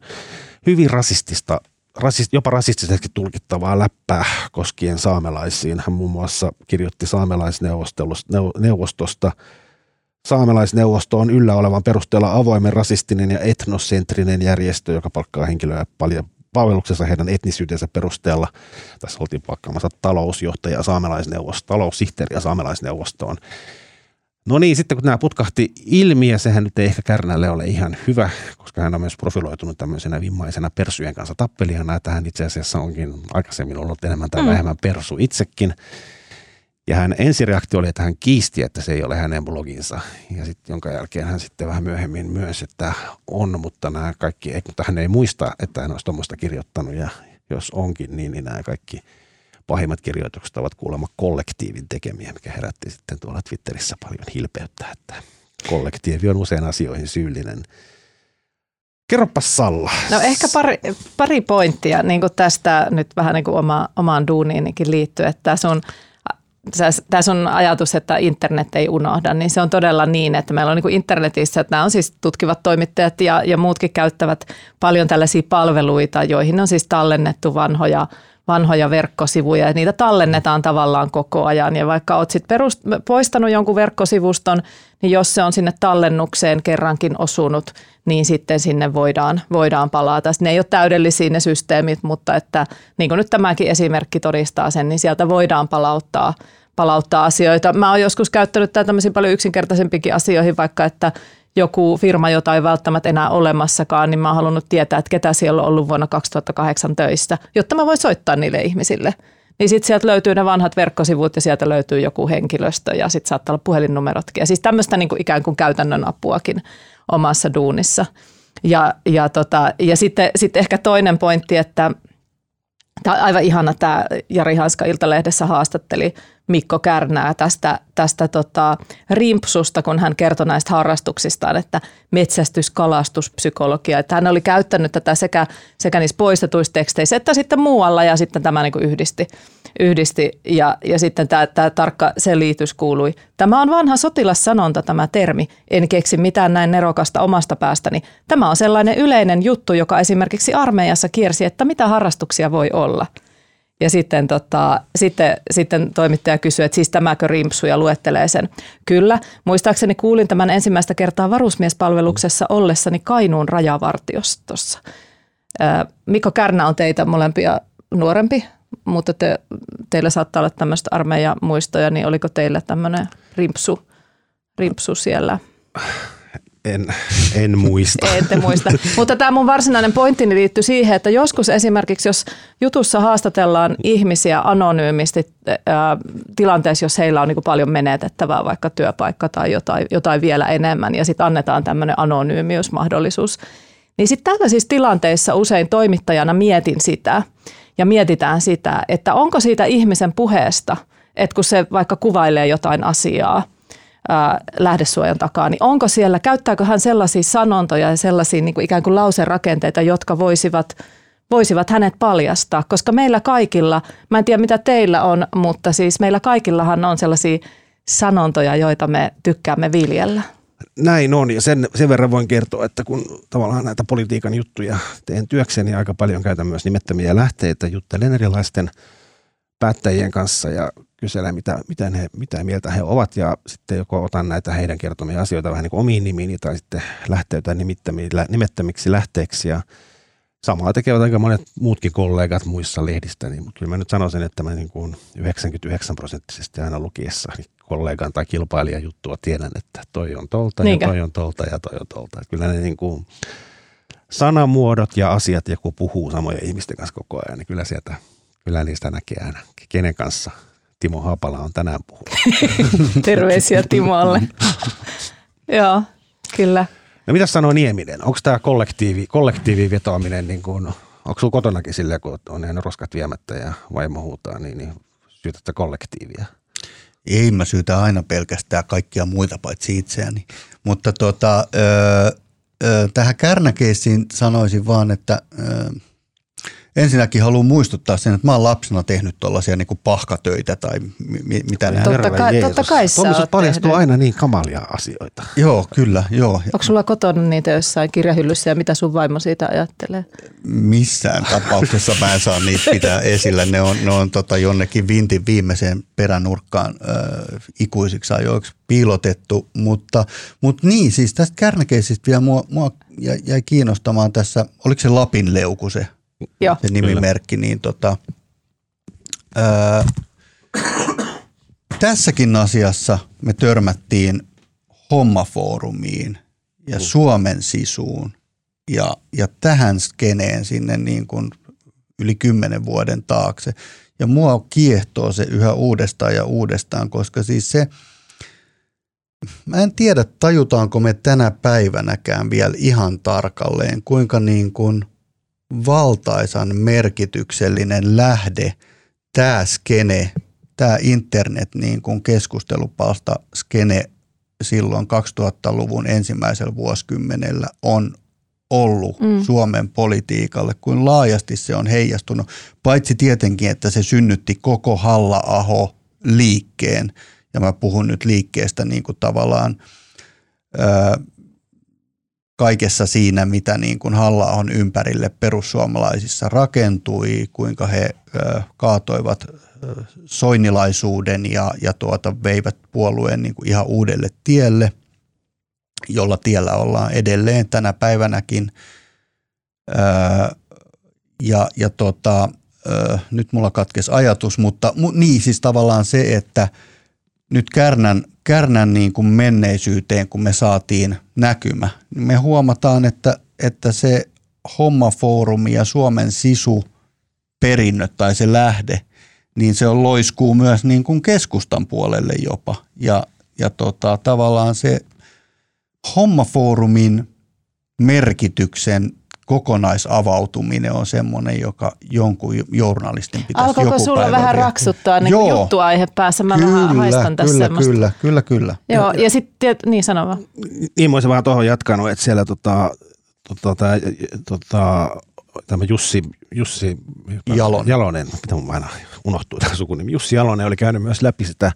hyvin rasistista rasist, jopa rasistisesti tulkittavaa läppää koskien saamelaisiin. Hän muun muassa kirjoitti saamelaisneuvostosta Saamelaisneuvosto on yllä olevan perusteella avoimen rasistinen ja etnosentrinen järjestö, joka palkkaa henkilöä paljon palveluksessa heidän etnisyytensä perusteella. Tässä oltiin palkkaamassa talousjohtaja saamelaisneuvosto, taloussihteeri ja saamelaisneuvostoon. No niin, sitten kun nämä putkahti ilmi, ja sehän nyt ei ehkä Kärnälle ole ihan hyvä, koska hän on myös profiloitunut tämmöisenä vimmaisena persujen kanssa tappelijana, että hän itse asiassa onkin aikaisemmin ollut enemmän tai mm. vähemmän persu itsekin. Ja hän ensireaktio oli, että hän kiisti, että se ei ole hänen bloginsa. Ja sitten jonka jälkeen hän sitten vähän myöhemmin myös, että on, mutta nämä kaikki, mutta hän ei muista, että hän olisi tuommoista kirjoittanut. Ja jos onkin, niin, niin nämä kaikki pahimmat kirjoitukset ovat kuulemma kollektiivin tekemiä, mikä herätti sitten tuolla Twitterissä paljon hilpeyttä, että kollektiivi on usein asioihin syyllinen. Kerropas Salla. No ehkä pari, pari pointtia niin tästä nyt vähän niin kuin oma, omaan duuniinikin liittyen, että sun – tässä on ajatus, että internet ei unohda, niin se on todella niin, että meillä on niin internetissä, että nämä on siis tutkivat toimittajat ja, ja muutkin käyttävät paljon tällaisia palveluita, joihin on siis tallennettu vanhoja vanhoja verkkosivuja ja niitä tallennetaan tavallaan koko ajan. Ja vaikka olet sit perust- poistanut jonkun verkkosivuston, niin jos se on sinne tallennukseen kerrankin osunut, niin sitten sinne voidaan, voidaan palata. Ne ei ole täydellisiä ne systeemit, mutta että niin kuin nyt tämäkin esimerkki todistaa sen, niin sieltä voidaan palauttaa, palauttaa asioita. Mä oon joskus käyttänyt tätä tämmöisiin paljon yksinkertaisempikin asioihin, vaikka että joku firma, jota ei välttämättä enää olemassakaan, niin mä oon halunnut tietää, että ketä siellä on ollut vuonna 2008 töissä, jotta mä voin soittaa niille ihmisille. Niin sitten sieltä löytyy ne vanhat verkkosivut ja sieltä löytyy joku henkilöstö ja sitten saattaa olla puhelinnumerotkin. Ja siis tämmöistä niin ikään kuin käytännön apuakin omassa duunissa. Ja, ja, tota, ja sitten, sitten ehkä toinen pointti, että tämä aivan ihana tämä Jari Hanska Iltalehdessä haastatteli Mikko Kärnää tästä, tästä tota, rimpsusta, kun hän kertoi näistä harrastuksistaan, että metsästys, kalastus, psykologia. Että hän oli käyttänyt tätä sekä, sekä niissä poistetuissa teksteissä että sitten muualla ja sitten tämä niin yhdisti, yhdisti. Ja, ja sitten tämä, tämä tarkka selitys kuului. Tämä on vanha sotilassanonta tämä termi. En keksi mitään näin nerokasta omasta päästäni. Tämä on sellainen yleinen juttu, joka esimerkiksi armeijassa kiersi, että mitä harrastuksia voi olla – ja sitten, tota, sitten, sitten toimittaja kysyy, että siis tämäkö rimpsu ja luettelee sen. Kyllä, muistaakseni kuulin tämän ensimmäistä kertaa varusmiespalveluksessa ollessani Kainuun rajavartiostossa. Mikko Kärnä on teitä molempia nuorempi, mutta te, teillä saattaa olla tämmöistä armeijamuistoja, niin oliko teillä tämmöinen rimpsu, rimpsu siellä? En, en muista. Ette muista. Mutta tämä mun varsinainen pointtini liittyy siihen, että joskus esimerkiksi, jos jutussa haastatellaan ihmisiä anonyymisti ää, tilanteessa, jos heillä on niin paljon menetettävää, vaikka työpaikka tai jotain, jotain vielä enemmän, ja sitten annetaan tämmöinen anonyymiusmahdollisuus, niin sitten tällaisissa tilanteissa usein toimittajana mietin sitä, ja mietitään sitä, että onko siitä ihmisen puheesta, että kun se vaikka kuvailee jotain asiaa, lähdesuojan takaa, niin onko siellä, käyttääkö hän sellaisia sanontoja ja sellaisia niin kuin ikään kuin lauserakenteita, jotka voisivat, voisivat hänet paljastaa, koska meillä kaikilla, mä en tiedä mitä teillä on, mutta siis meillä kaikillahan on sellaisia sanontoja, joita me tykkäämme viljellä. Näin on ja sen, sen verran voin kertoa, että kun tavallaan näitä politiikan juttuja teen työkseni aika paljon käytän myös nimettömiä lähteitä, juttelen erilaisten päättäjien kanssa ja kyselen, mitä, mitä, he, mitä mieltä he ovat ja sitten joko otan näitä heidän kertomia asioita vähän niin kuin omiin nimiini tai sitten lähteytän nimettömiksi lähteeksi ja samaa tekevät aika monet muutkin kollegat muissa lehdistä, niin, mutta kyllä mä nyt sanoisin, että mä niin kuin 99 prosenttisesti aina lukiessa niin kollegan tai kilpailijan juttua tiedän, että toi on tolta Niinkä? ja toi on tolta ja toi on tolta. Että kyllä ne niin kuin sanamuodot ja asiat, joku puhuu samoja ihmisten kanssa koko ajan, niin kyllä sieltä, kyllä niistä näkee aina, kenen kanssa – Timo Haapala on tänään puhunut. Terveisiä Timolle. Joo, kyllä. No mitä sanoo Nieminen? Onko tämä kollektiivi, kollektiivi vetoaminen, niin kuin, onko sinulla kotonakin silleen, kun on ne roskat viemättä ja vaimo huutaa, niin, niin syytätte kollektiivia? Ei mä syytä aina pelkästään kaikkia muita paitsi itseäni. Mutta tota, öö, öö, tähän kärnäkeissiin sanoisin vaan, että öö, ensinnäkin haluan muistuttaa sen, että mä oon lapsena tehnyt tuollaisia niin pahkatöitä tai mi- mitä nämä. Totta, kai, totta kai sä oot paljastuu tehnyt. aina niin kamalia asioita. Joo, kyllä, joo. Onko sulla kotona niitä jossain kirjahyllyssä ja mitä sun vaimo siitä ajattelee? Missään tapauksessa mä en saa niitä pitää esillä. Ne on, ne on tota jonnekin vintin viimeiseen peränurkkaan äh, ikuisiksi ajoiksi piilotettu, mutta, mutta niin, siis tästä kärnäkeisistä vielä mua, mua jäi kiinnostamaan tässä, oliko se Lapin leuku se Joo. se nimimerkki, niin tota, ää, tässäkin asiassa me törmättiin hommafoorumiin ja mm. Suomen sisuun ja, ja tähän skeneen sinne niin kuin yli kymmenen vuoden taakse. Ja mua kiehtoo se yhä uudestaan ja uudestaan, koska siis se, mä en tiedä tajutaanko me tänä päivänäkään vielä ihan tarkalleen, kuinka niin kuin – valtaisan merkityksellinen lähde tämä skene, tämä internet niin kuin keskustelupalsta skene silloin 2000-luvun ensimmäisellä vuosikymmenellä on ollut mm. Suomen politiikalle, kuin laajasti se on heijastunut. Paitsi tietenkin, että se synnytti koko Halla-aho liikkeen, ja mä puhun nyt liikkeestä niin kuin tavallaan kaikessa siinä, mitä niin kuin halla on ympärille perussuomalaisissa rakentui, kuinka he kaatoivat soinilaisuuden ja, ja tuota, veivät puolueen niin kuin ihan uudelle tielle, jolla tiellä ollaan edelleen tänä päivänäkin. Ja ja tota, nyt mulla katkesi ajatus, mutta mu, niin siis tavallaan se, että nyt Kärnän Kärnän niin kuin menneisyyteen, kun me saatiin näkymä, niin me huomataan, että, että se hommafoorumi ja Suomen sisu perinnö tai se lähde, niin se on loiskuu myös niin kuin keskustan puolelle jopa. Ja, ja tota, tavallaan se hommafoorumin merkityksen kokonaisavautuminen on semmoinen, joka jonkun journalistin pitäisi Alkoiko joku sulla päivä vähän tehdä. raksuttaa niin Joo. juttuaihe päässä? Mä vähän haistan tässä kyllä, semmoista. kyllä, kyllä, kyllä. Joo, ja sitten, niin sano vaan. Niin mä olisin vähän tuohon jatkanut, että siellä tota, tota, tää, tota, tämä Jussi, Jussi Jalonen. Jalonen, mitä mun aina unohtuu tämä sukunimi, Jussi Jalonen oli käynyt myös läpi sitä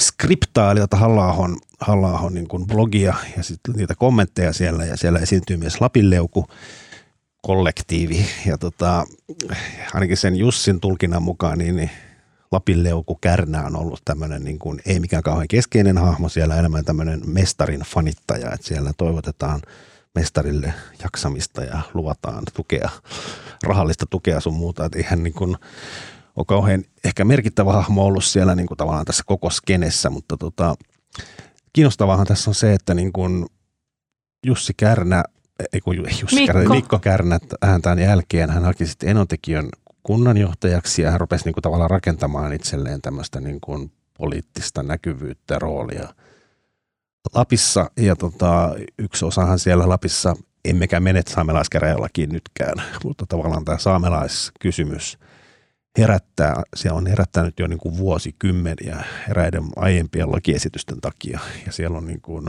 skriptaa, eli tätä Halla-ahon, Halla-ahon niin kuin blogia ja sitten niitä kommentteja siellä, ja siellä esiintyy myös Lapinleuku kollektiivi, ja tota, ainakin sen Jussin tulkinnan mukaan, niin, niin Lapinleuku Kärnä on ollut tämmöinen, niin kuin, ei mikään kauhean keskeinen hahmo siellä, enemmän tämmöinen mestarin fanittaja, että siellä toivotetaan mestarille jaksamista ja luvataan tukea, rahallista tukea sun muuta, että eihän niin kuin ole kauhean ehkä merkittävä hahmo ollut siellä niin kuin tavallaan tässä koko skenessä, mutta tota, kiinnostavahan tässä on se, että niin kuin Jussi Kärnä, ei kun Jussi Mikko. Kärnä, Mikko Kärnä, hän tämän jälkeen, hän haki sitten Enontekijön kunnanjohtajaksi ja hän rupesi niin kuin tavallaan rakentamaan itselleen tämmöistä niin kuin poliittista näkyvyyttä roolia Lapissa. Ja tota, yksi osahan siellä Lapissa, emmekä mene saamelaiskäräjälakiin nytkään, mutta tavallaan tämä saamelaiskysymys herättää, se on herättänyt jo niin kuin vuosikymmeniä eräiden aiempien lakiesitysten takia. Ja siellä on niin kuin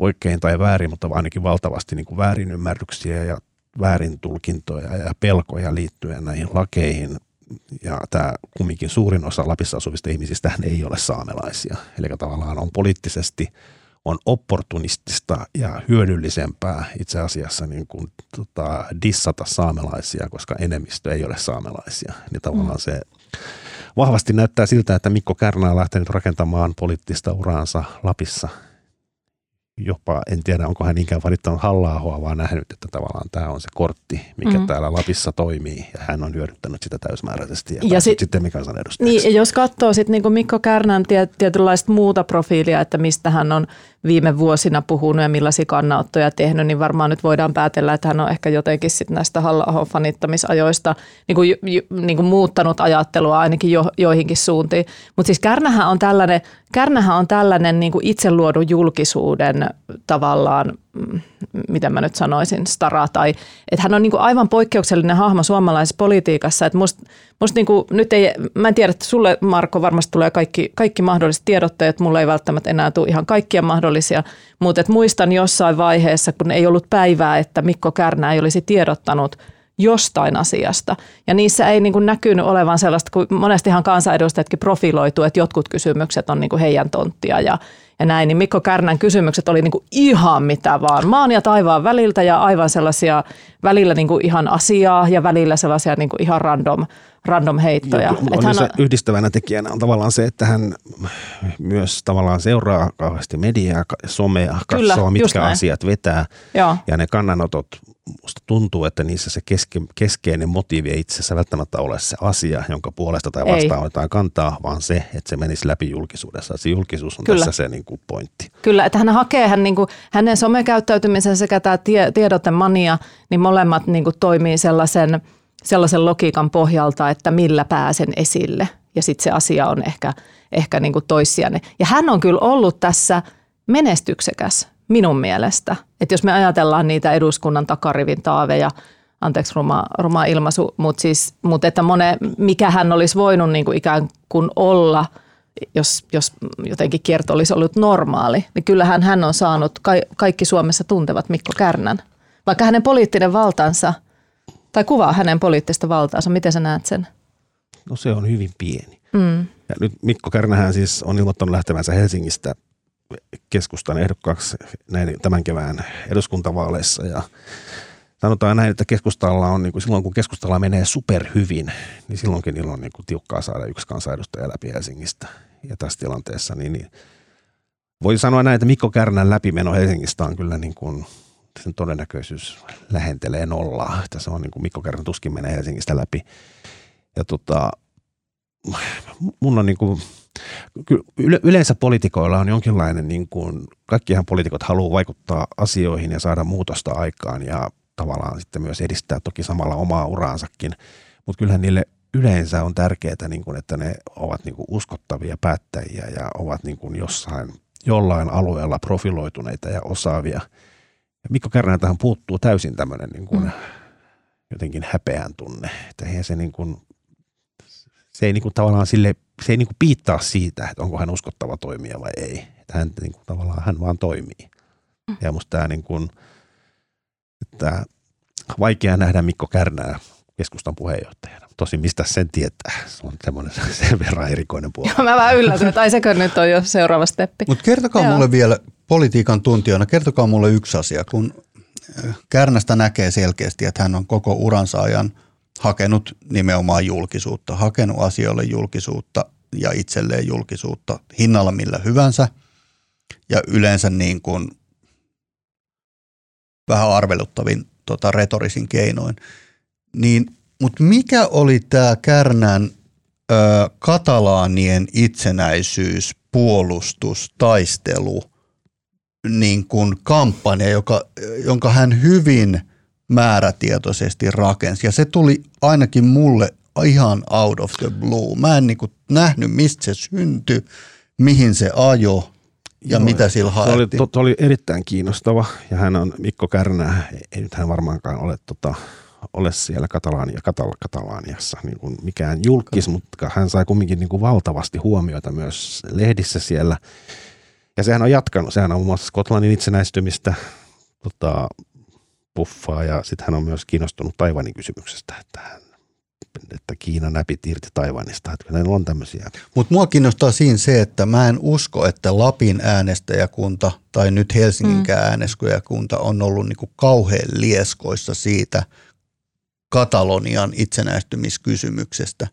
oikein tai väärin, mutta ainakin valtavasti niin kuin väärinymmärryksiä ja väärintulkintoja ja pelkoja liittyen näihin lakeihin. Ja tämä kumminkin suurin osa Lapissa asuvista ihmisistä ei ole saamelaisia. Eli tavallaan on poliittisesti on opportunistista ja hyödyllisempää itse asiassa niin kuin, tota, dissata saamelaisia, koska enemmistö ei ole saamelaisia. Niin tavallaan mm. se vahvasti näyttää siltä, että Mikko Kärnä on lähtenyt rakentamaan poliittista uraansa Lapissa jopa, en tiedä onko hän niinkään valittanut halla vaan nähnyt, että tavallaan tämä on se kortti, mikä Mhm. mm. täällä Lapissa toimii ja hän on hyödyttänyt sitä täysmääräisesti ja, Ja sit- sitten mikä kansanedustajaksi. Niin, jos katsoo sitten niinku Mikko Kärnän tie, tietynlaista muuta profiilia, että mistä hän on viime vuosina puhunut ja millaisia kannanottoja tehnyt, niin varmaan nyt voidaan päätellä, että hän on ehkä jotenkin sit näistä halla fanittamisajoista niinku, ju, ju, niinku muuttanut ajattelua ainakin jo, joihinkin suuntiin. Mutta siis Kärnähän on tällainen, Kärnähän on tällainen niinku itse luodun julkisuuden tavallaan, mm, miten mä nyt sanoisin, stara, tai että hän on niinku aivan poikkeuksellinen hahmo suomalaisessa politiikassa, että musta Musta niinku, nyt ei, mä en tiedä, että sulle Marko varmasti tulee kaikki, kaikki mahdolliset tiedotteet, mulle ei välttämättä enää tule ihan kaikkia mahdollisia, mutta et muistan jossain vaiheessa, kun ei ollut päivää, että Mikko Kärnä ei olisi tiedottanut jostain asiasta. Ja niissä ei niin kuin näkynyt olevan sellaista, kun monestihan kansanedustajatkin profiloituu, että jotkut kysymykset on niin kuin heidän tonttia ja, ja näin, niin Mikko Kärnän kysymykset oli niin kuin ihan mitä vaan, maan ja taivaan väliltä ja aivan sellaisia välillä niin kuin ihan asiaa ja välillä sellaisia niin kuin ihan random, random heittoja. Joo, Et on hän se yhdistävänä tekijänä on tavallaan se, että hän myös tavallaan seuraa kauheasti mediaa, somea, Kyllä, katsoo just mitkä asiat vetää. Joo. Ja ne kannanotot, musta tuntuu, että niissä se keske, keskeinen motiivi ei itse asiassa välttämättä ole se asia, jonka puolesta tai Ei. vastaan otetaan kantaa, vaan se, että se menisi läpi julkisuudessa. Se julkisuus on Kyllä. tässä se niin kuin pointti. Kyllä, että hän hakee hän, niin kuin, hänen somekäyttäytymisen sekä tämä tie, tiedotemania, niin molemmat niin kuin, toimii sellaisen, sellaisen logiikan pohjalta, että millä pääsen esille. Ja sitten se asia on ehkä, ehkä niin kuin toissijainen. Ja hän on kyllä ollut tässä menestyksekäs minun mielestä. Että jos me ajatellaan niitä eduskunnan takarivin taaveja, anteeksi ruma, ruma ilmaisu, mutta siis, mut että mone, mikä hän olisi voinut niin kuin ikään kuin olla – jos, jos jotenkin kierto olisi ollut normaali, niin kyllähän hän on saanut, ka- kaikki Suomessa tuntevat Mikko Kärnän. Vaikka hänen poliittinen valtansa, tai kuvaa hänen poliittista valtaansa, miten sä näet sen? No se on hyvin pieni. Mm. Ja nyt Mikko Kärnähän siis on ilmoittanut lähtevänsä Helsingistä keskustan ehdokkaaksi näin tämän kevään eduskuntavaaleissa ja sanotaan näin, että keskustalla on, niin kuin silloin kun keskustalla menee superhyvin, niin silloinkin niillä on niin kuin tiukkaa saada yksi kansanedustaja läpi Helsingistä. Ja tässä tilanteessa niin, niin voi sanoa näin, että Mikko Kärnän läpimeno Helsingistä on kyllä niin kuin, sen todennäköisyys lähentelee nollaa. Se on niin kuin Mikko Kärnä tuskin menee Helsingistä läpi. Ja tota, mun on niin kuin, yleensä poliitikoilla on jonkinlainen, niin kuin, kaikkihan poliitikot haluaa vaikuttaa asioihin ja saada muutosta aikaan ja tavallaan sitten myös edistää toki samalla omaa uraansakin. Mutta kyllähän niille yleensä on tärkeää, niin kuin, että ne ovat niin kuin uskottavia päättäjiä ja ovat niin kuin jossain, jollain alueella profiloituneita ja osaavia. Ja Mikko Kärnän tähän puuttuu täysin tämmöinen niin kuin, mm. jotenkin häpeän tunne. Että eihän se niin kuin, se ei niin kuin tavallaan sille, se ei niin kuin piittaa siitä, että onko hän uskottava toimija vai ei. Että hän niin kuin, tavallaan hän vaan toimii. Mm. Ja musta tämä niin kuin, että vaikea nähdä Mikko Kärnää keskustan puheenjohtajana. Tosin mistä sen tietää? Se on semmoinen sen verran erikoinen puoli. Joo, mä vähän yllätyn, että ai sekö nyt on jo seuraava steppi. Mutta kertokaa Joo. mulle vielä politiikan tuntijana, kertokaa mulle yksi asia, kun äh, Kärnästä näkee selkeästi, että hän on koko uransa ajan hakenut nimenomaan julkisuutta, hakenut asioille julkisuutta ja itselleen julkisuutta hinnalla millä hyvänsä ja yleensä niin kuin vähän arveluttavin tota, retorisin keinoin. Niin, Mutta mikä oli tämä Kärnän ö, katalaanien itsenäisyys, puolustus, taistelu, niin kuin kampanja, joka, jonka hän hyvin määrätietoisesti rakensi. Ja se tuli ainakin mulle ihan out of the blue. Mä en niin kuin nähnyt, mistä se syntyi, mihin se ajo ja Joo, mitä sillä haettiin? Se oli, to, oli erittäin kiinnostava ja hän on Mikko Kärnä, ei nyt hän varmaankaan ole, tota, ole siellä Katalaania, Katal, Katalaaniassa niin kuin mikään julkis, okay. mutta hän sai kumminkin niin kuin valtavasti huomiota myös lehdissä siellä. Ja sehän on jatkanut, sehän on muun muassa Skotlannin itsenäistymistä tota, puffaa ja sitten hän on myös kiinnostunut Taivanin kysymyksestä, että hän että Kiina näpit irti Taivanista. Että ne on tämmöisiä. Mutta mua kiinnostaa siinä se, että mä en usko, että Lapin äänestäjäkunta tai nyt Helsinginkään mm. äänestäjäkunta on ollut niinku kauhean lieskoissa siitä Katalonian itsenäistymiskysymyksestä.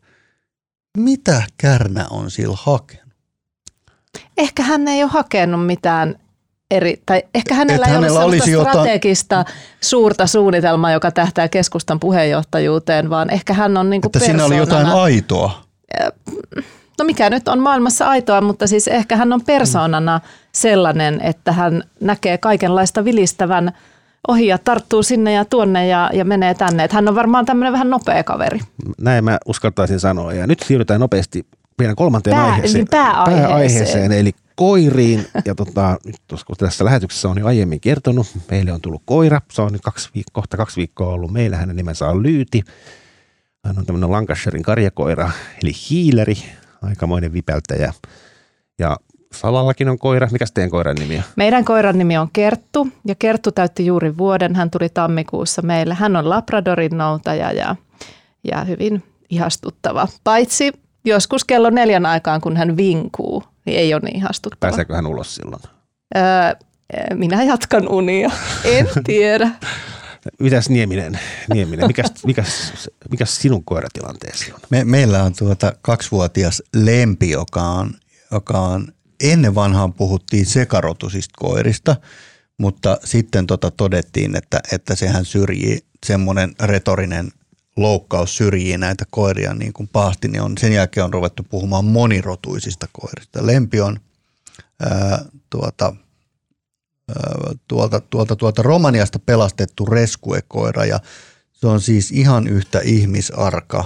Mitä Kärnä on sillä hakenut? Ehkä hän ei ole hakenut mitään eri, tai ehkä hänellä Et ei hänellä ole olisi strategista jotain... suurta suunnitelmaa, joka tähtää keskustan puheenjohtajuuteen, vaan ehkä hän on niin kuin Että siinä oli jotain aitoa. No mikä nyt on maailmassa aitoa, mutta siis ehkä hän on persoonana sellainen, että hän näkee kaikenlaista vilistävän ohi ja tarttuu sinne ja tuonne ja, ja menee tänne. Että hän on varmaan tämmöinen vähän nopea kaveri. Näin mä uskaltaisin sanoa. Ja nyt siirrytään nopeasti meidän kolmanteen Pää, aiheeseen, niin pääaiheeseen. pääaiheeseen, eli koiriin. Ja tota, nyt kun tässä lähetyksessä on jo aiemmin kertonut, meille on tullut koira. Se on nyt kaksi viik- kohta kaksi viikkoa ollut meillä. Hänen nimensä on Lyyti. Hän on tämmöinen Lancashirein karjakoira, eli hiileri, aikamoinen vipältäjä. Ja Salallakin on koira. Mikä teidän koiran nimi on? Meidän koiran nimi on Kerttu ja Kerttu täytti juuri vuoden. Hän tuli tammikuussa meille. Hän on Labradorin noutaja ja, ja hyvin ihastuttava. Paitsi joskus kello neljän aikaan, kun hän vinkuu, niin ei ole niin ihastuttava. Pääseekö hän ulos silloin? Öö, minä jatkan unia. En tiedä. Mitäs Nieminen? Nieminen? Mikäs, mikäs, mikäs sinun koiratilanteesi on? Me, meillä on tuota kaksivuotias lempi, joka on, joka on ennen vanhaan puhuttiin sekarotusista koirista, mutta sitten tota todettiin, että, että sehän syrjii semmoinen retorinen loukkaus syrjii näitä koiria niin kuin pahasti, niin on, sen jälkeen on ruvettu puhumaan monirotuisista koirista. Lempi on ää, tuota, ää, tuolta, tuolta, tuolta Romaniasta pelastettu reskuekoira ja se on siis ihan yhtä ihmisarka,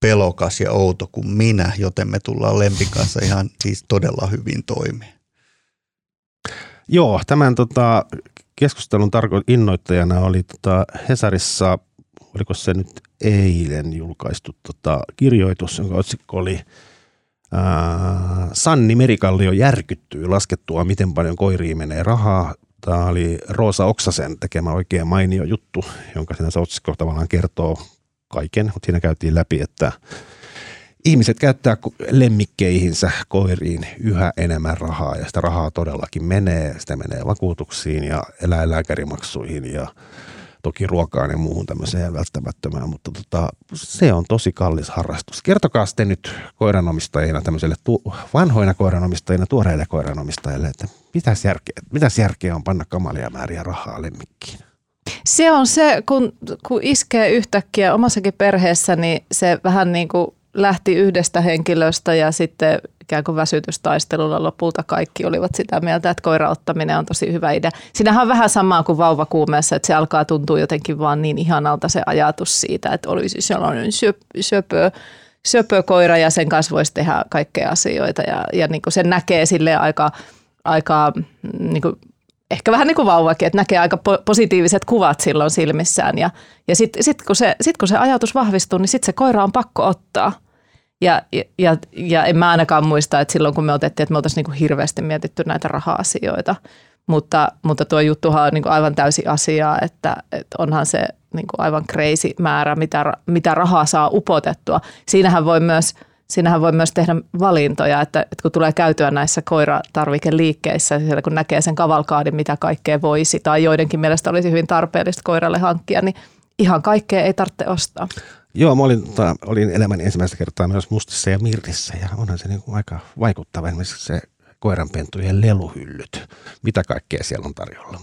pelokas ja outo kuin minä, joten me tullaan Lempin kanssa ihan siis todella hyvin toimeen. Joo, tämän tota, keskustelun tarko- innoittajana oli tota Hesarissa – oliko se nyt eilen julkaistu tota, kirjoitus, jonka otsikko oli ää, Sanni Merikallio järkyttyy laskettua, miten paljon koiriin menee rahaa. Tämä oli Roosa Oksasen tekemä oikein mainio juttu, jonka siinä se otsikko tavallaan kertoo kaiken, mutta siinä käytiin läpi, että ihmiset käyttää lemmikkeihinsä koiriin yhä enemmän rahaa ja sitä rahaa todellakin menee. Sitä menee vakuutuksiin ja eläinlääkärimaksuihin ja toki ruokaan ja muuhun tämmöiseen välttämättömään, mutta tota, se on tosi kallis harrastus. Kertokaa sitten nyt koiranomistajina, tämmöiselle tu- vanhoina koiranomistajina, tuoreille koiranomistajille, että mitäs järkeä, mitäs järkeä on panna kamalia määriä rahaa lemmikkiin? Se on se, kun, kun iskee yhtäkkiä omassakin perheessä, niin se vähän niin kuin lähti yhdestä henkilöstä ja sitten ikään kuin väsytystaistelulla lopulta kaikki olivat sitä mieltä, että koiraottaminen on tosi hyvä idea. Siinähän on vähän samaa kuin vauvakuumeessa, että se alkaa tuntua jotenkin vaan niin ihanalta se ajatus siitä, että olisi sellainen söpö, söpö koira ja sen kanssa voisi tehdä kaikkea asioita ja, ja niin kuin sen näkee sille aika, aika niin kuin ehkä vähän niin kuin vauvakin, että näkee aika positiiviset kuvat silloin silmissään. Ja, ja sitten sit kun, se, sit kun se ajatus vahvistuu, niin sitten se koira on pakko ottaa. Ja, ja, ja en mä ainakaan muista, että silloin kun me otettiin, että me oltaisiin niin hirveästi mietitty näitä raha-asioita. Mutta, mutta tuo juttuhan on niin kuin aivan täysi asia, että, että onhan se niin kuin aivan crazy määrä, mitä, mitä rahaa saa upotettua. Siinähän voi myös – siinähän voi myös tehdä valintoja, että, että kun tulee käytyä näissä koiratarvikeliikkeissä, siellä kun näkee sen kavalkaadin, mitä kaikkea voisi, tai joidenkin mielestä olisi hyvin tarpeellista koiralle hankkia, niin ihan kaikkea ei tarvitse ostaa. Joo, mä olin, tota, olin elämäni ensimmäistä kertaa myös Mustissa ja Mirtissä, ja onhan se niin kuin aika vaikuttava esimerkiksi se koiranpentujen leluhyllyt, mitä kaikkea siellä on tarjolla.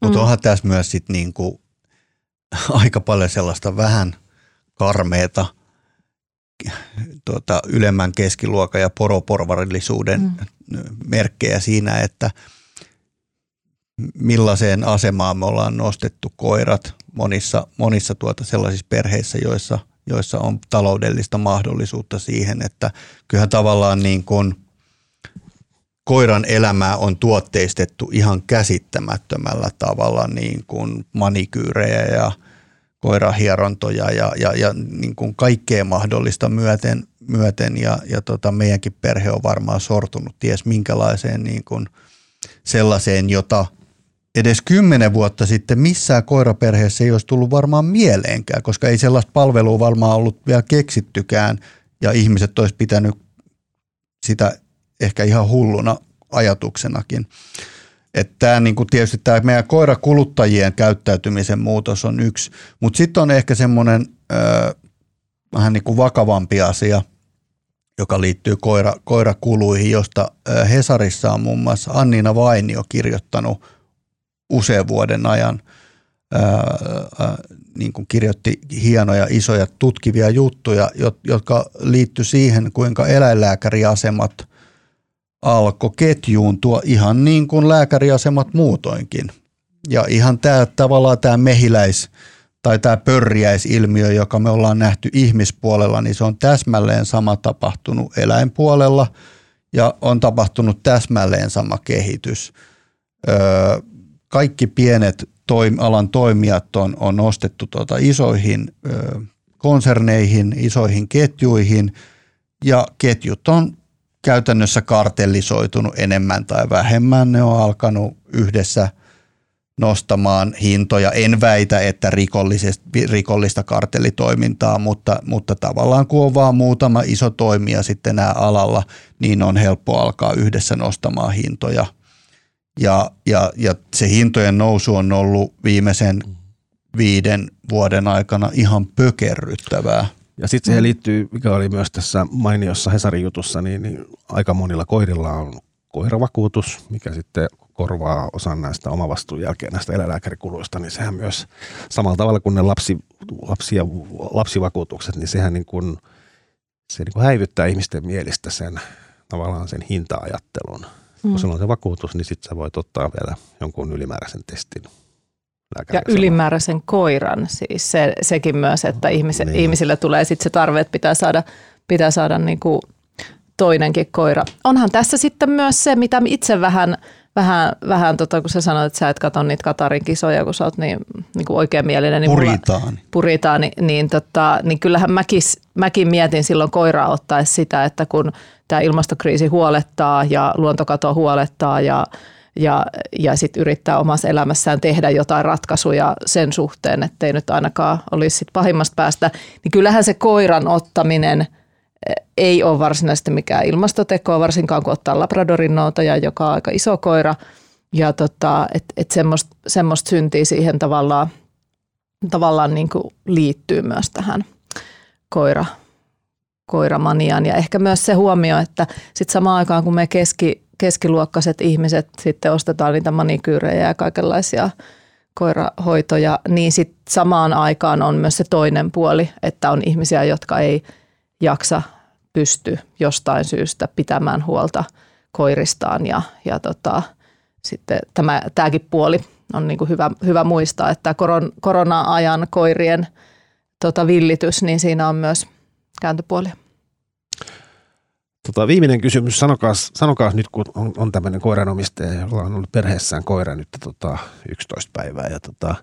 Mutta mm. onhan tässä myös sit niinku aika paljon sellaista vähän karmeeta – tuota, ylemmän keskiluokan ja poroporvarillisuuden mm. merkkejä siinä, että millaiseen asemaan me ollaan nostettu koirat monissa, monissa tuota sellaisissa perheissä, joissa, joissa on taloudellista mahdollisuutta siihen, että kyllähän tavallaan niin kuin koiran elämää on tuotteistettu ihan käsittämättömällä tavalla niin kuin manikyyrejä ja – koirahierontoja ja, ja, ja niin kuin kaikkea mahdollista myöten, myöten. Ja, ja tota, meidänkin perhe on varmaan sortunut ties minkälaiseen niin kuin sellaiseen, jota edes kymmenen vuotta sitten missään koiraperheessä ei olisi tullut varmaan mieleenkään, koska ei sellaista palvelua varmaan ollut vielä keksittykään ja ihmiset olisi pitänyt sitä ehkä ihan hulluna ajatuksenakin. Että tämä niin kuin tietysti tämä meidän koirakuluttajien käyttäytymisen muutos on yksi, mutta sitten on ehkä semmoinen vähän niin kuin vakavampi asia, joka liittyy koira, koirakuluihin, josta Hesarissa on muun muassa Annina Vainio kirjoittanut usean vuoden ajan, ää, ää, niin kuin kirjoitti hienoja, isoja, tutkivia juttuja, jotka liittyy siihen, kuinka eläinlääkäriasemat – alkoi ketjuuntua ihan niin kuin lääkäriasemat muutoinkin. Ja ihan tämä tavallaan tämä mehiläis- tai tämä pörriäisilmiö, joka me ollaan nähty ihmispuolella, niin se on täsmälleen sama tapahtunut eläinpuolella ja on tapahtunut täsmälleen sama kehitys. Öö, kaikki pienet toim- alan toimijat on, on nostettu tuota isoihin öö, konserneihin, isoihin ketjuihin ja ketjut on käytännössä kartellisoitunut enemmän tai vähemmän. Ne on alkanut yhdessä nostamaan hintoja. En väitä, että rikollista kartellitoimintaa, mutta, mutta tavallaan kun on vaan muutama iso toimija sitten nämä alalla, niin on helppo alkaa yhdessä nostamaan hintoja. Ja, ja, ja se hintojen nousu on ollut viimeisen viiden vuoden aikana ihan pökerryttävää. Ja sitten siihen mm. liittyy, mikä oli myös tässä mainiossa Hesarin jutussa, niin, niin aika monilla koirilla on koiravakuutus, mikä sitten korvaa osan näistä omavastuun jälkeen näistä eläinlääkärikuluista, niin sehän myös samalla tavalla kuin ne lapsi, lapsi ja, lapsivakuutukset, niin sehän niin kuin, se niin kuin häivyttää ihmisten mielistä sen tavallaan sen hinta-ajattelun. Mm. Kun sulla on se vakuutus, niin sitten sä voit ottaa vielä jonkun ylimääräisen testin ja ylimääräisen koiran, siis se, sekin myös, että ihmis, niin. ihmisille tulee sitten se tarve, että pitää saada, pitää saada niinku toinenkin koira. Onhan tässä sitten myös se, mitä itse vähän, vähän, vähän tota, kun sä sanoit, että sä et katso niitä Katarin kisoja, kun sä oot niin, niin kuin oikeamielinen. Niin puritaani. puritaani, niin, tota, niin kyllähän mäkin, mäkin mietin silloin koiraa ottaessa sitä, että kun tämä ilmastokriisi huolettaa ja luontokato huolettaa ja ja, ja sitten yrittää omassa elämässään tehdä jotain ratkaisuja sen suhteen, ettei nyt ainakaan olisi sit pahimmasta päästä, niin kyllähän se koiran ottaminen ei ole varsinaisesti mikään ilmastotekoa, varsinkaan kun ottaa Labradorin noutaja, joka on aika iso koira. Ja tota, että et semmoista semmoist syntiä siihen tavallaan, tavallaan niin kuin liittyy myös tähän koira, koiramaniaan. Ja ehkä myös se huomio, että sitten samaan aikaan kun me keski, keskiluokkaiset ihmiset sitten ostetaan niitä manikyyrejä ja kaikenlaisia koirahoitoja, niin sitten samaan aikaan on myös se toinen puoli, että on ihmisiä, jotka ei jaksa pysty jostain syystä pitämään huolta koiristaan ja, ja tota, sitten tämä, tämäkin puoli on niin kuin hyvä, hyvä muistaa, että koron, korona-ajan koirien tota, villitys, niin siinä on myös kääntöpuolia. Tota, viimeinen kysymys, sanokaa, sanokaa nyt, kun on, on tämmöinen koiranomistaja, jolla on ollut perheessään koira nyt tota, 11 päivää. Ja tota,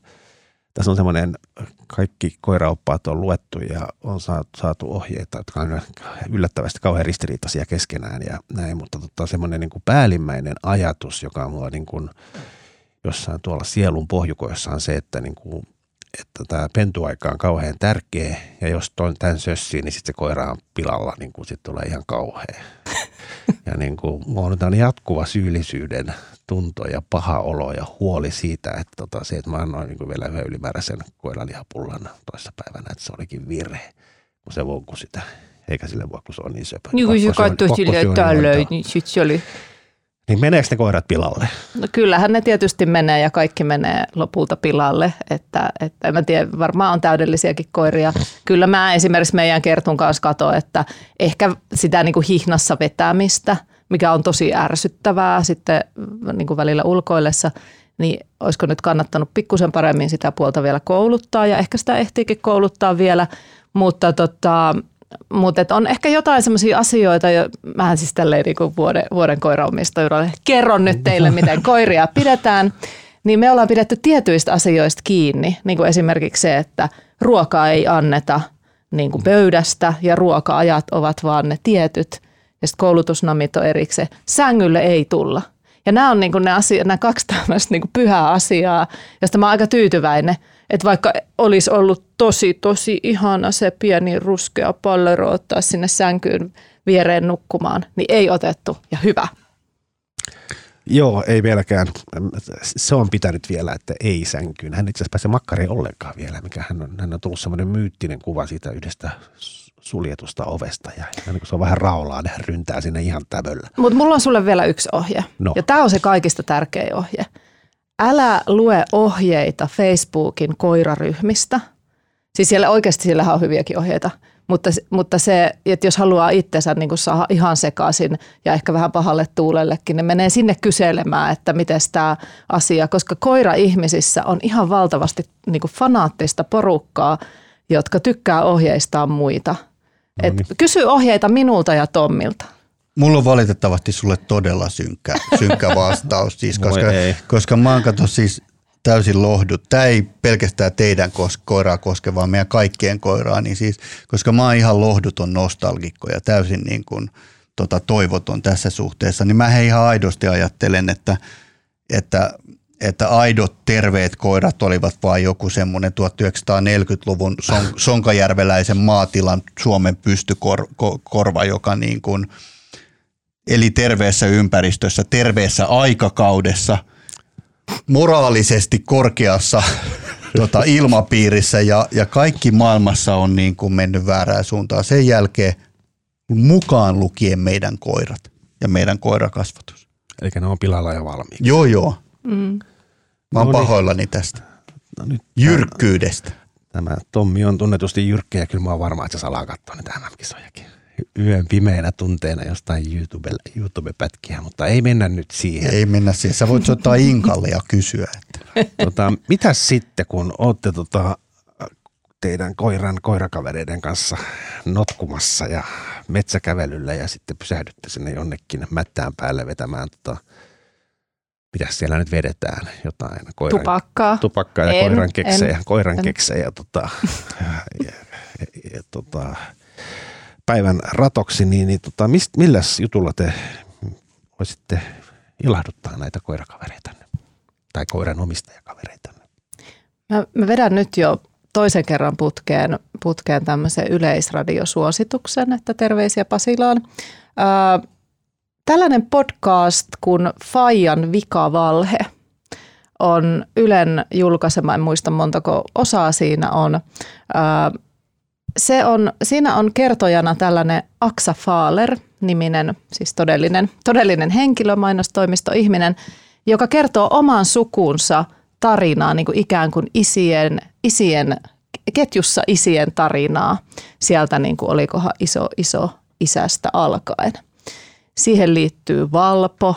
tässä on semmoinen, kaikki koiraoppaat on luettu ja on saatu ohjeita, jotka on yllättävästi kauhean ristiriitaisia keskenään ja näin, mutta tota, semmoinen niin kuin päällimmäinen ajatus, joka on mulla niin kuin jossain tuolla sielun pohjukoissa on se, että niin kuin että tämä pentuaika on kauhean tärkeä ja jos toin tämän sössiin, niin sitten se koira on pilalla, niin kuin sitten tulee ihan kauhea. Ja niin kuin, mulla on jatkuva syyllisyyden tunto ja paha olo ja huoli siitä, että tota, se, että mä annoin niin kuin vielä yhden ylimääräisen koiranlihapullan toissa päivänä, että se olikin virhe, kun se vonkui sitä. Eikä sille voi, kun se on niin söpö. Niin kun se katsoi silleen tällöin, niin sitten se oli niin meneekö ne koirat pilalle? No kyllähän ne tietysti menee ja kaikki menee lopulta pilalle. Että, että en mä tiedä, varmaan on täydellisiäkin koiria. Kyllä mä esimerkiksi meidän Kertun kanssa katsoin, että ehkä sitä niin kuin hihnassa vetämistä, mikä on tosi ärsyttävää sitten niin kuin välillä ulkoillessa, niin olisiko nyt kannattanut pikkusen paremmin sitä puolta vielä kouluttaa ja ehkä sitä ehtiikin kouluttaa vielä, mutta tota, mutta on ehkä jotain sellaisia asioita, jo, mähän siis tälleen niin vuoden, vuoden koiraomistajuudelle kerron nyt teille, miten koiria pidetään, niin me ollaan pidetty tietyistä asioista kiinni, niin kuin esimerkiksi se, että ruokaa ei anneta niin kuin pöydästä ja ruoka-ajat ovat vaan ne tietyt. Ja sitten koulutusnamit on erikseen. Sängylle ei tulla. Ja nämä on niin kuin ne, asia, nämä kaksi tämmöistä niin kuin pyhää asiaa, josta mä oon aika tyytyväinen – että vaikka olisi ollut tosi, tosi ihana se pieni ruskea pallero ottaa sinne sänkyyn viereen nukkumaan, niin ei otettu ja hyvä. Joo, ei vieläkään. Se on pitänyt vielä, että ei sänkyyn. Hän itse asiassa pääse makkari ollenkaan vielä, mikä hän on, hän on tullut semmoinen myyttinen kuva siitä yhdestä suljetusta ovesta ja niin kun se on vähän raolaa, hän ryntää sinne ihan tävöllä. Mutta mulla on sulle vielä yksi ohje no. ja tämä on se kaikista tärkein ohje älä lue ohjeita Facebookin koiraryhmistä. Siis siellä oikeasti siellä on hyviäkin ohjeita, mutta, mutta se, että jos haluaa itsensä niin kuin saada ihan sekaisin ja ehkä vähän pahalle tuulellekin, ne menee sinne kyselemään, että miten tämä asia, koska koira-ihmisissä on ihan valtavasti niin kuin fanaattista porukkaa, jotka tykkää ohjeistaa muita. No niin. Et kysy ohjeita minulta ja Tommilta. Mulla on valitettavasti sulle todella synkkä, synkkä vastaus, siis, koska, koska mä oon kato siis täysin lohdut. Tämä ei pelkästään teidän koiraa koske, vaan meidän kaikkien koiraa, niin siis, koska mä oon ihan lohduton nostalgikko ja täysin niin kuin, tota, toivoton tässä suhteessa, niin mä ihan aidosti ajattelen, että, että että aidot terveet koirat olivat vain joku semmoinen 1940-luvun son, Sonkajärveläisen maatilan Suomen pystykorva, joka niin kuin – eli terveessä ympäristössä, terveessä aikakaudessa, moraalisesti korkeassa tota, ilmapiirissä ja, ja kaikki maailmassa on niin kuin mennyt väärään suuntaan. Sen jälkeen mukaan lukien meidän koirat ja meidän koirakasvatus. Eli ne on pilalla jo valmiiksi. Joo, joo. Mm. Mä oon no niin. pahoillani tästä. No nyt Jyrkkyydestä. Tämä, tämä Tommi on tunnetusti jyrkkä ja kyllä mä oon varma, että se salaa katsoa niitä MM-kisojakin yön pimeinä tunteina jostain YouTube, YouTube-pätkiä, mutta ei mennä nyt siihen. Ei mennä siihen. Sä voit soittaa Inkalle ja kysyä. Että. Tota, mitä sitten, kun olette tota, teidän koiran koirakavereiden kanssa notkumassa ja metsäkävelyllä ja sitten pysähdytte sinne jonnekin mättään päälle vetämään tota, mitä siellä nyt vedetään, jotain koiran, tupakkaa. tupakkaa ja en, koiran keksejä, en, koiran en. keksejä tota, ja, ja, ja, ja, tota, päivän ratoksi, niin, niin tota, mist, milläs jutulla te voisitte ilahduttaa näitä koirakavereita tai koiran omistajakavereita? Mä, mä vedän nyt jo toisen kerran putkeen, putkeen tämmöisen yleisradiosuosituksen, että terveisiä Pasilaan. Ää, tällainen podcast kuin Fajan vikavalhe on Ylen julkaisema, en muista montako osaa siinä on. Ää, se on, siinä on kertojana tällainen Aksa Faaler niminen, siis todellinen, todellinen henkilö, mainostoimistoihminen, joka kertoo oman sukunsa tarinaa, niin kuin ikään kuin isien, isien, ketjussa isien tarinaa sieltä, niin kuin olikohan iso, iso isästä alkaen. Siihen liittyy Valpo,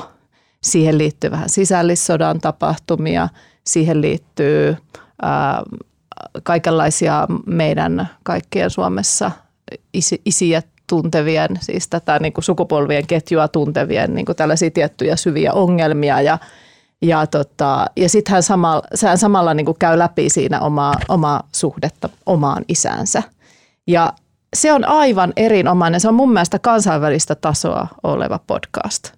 siihen liittyy vähän sisällissodan tapahtumia, siihen liittyy ää, kaikenlaisia meidän kaikkien Suomessa isi, isiä tuntevien, siis tätä niin kuin sukupolvien ketjua tuntevien niin kuin tällaisia tiettyjä syviä ongelmia ja ja, tota, ja sitten hän samalla, hän samalla niin käy läpi siinä omaa, omaa suhdetta omaan isänsä. Ja se on aivan erinomainen. Se on mun mielestä kansainvälistä tasoa oleva podcast.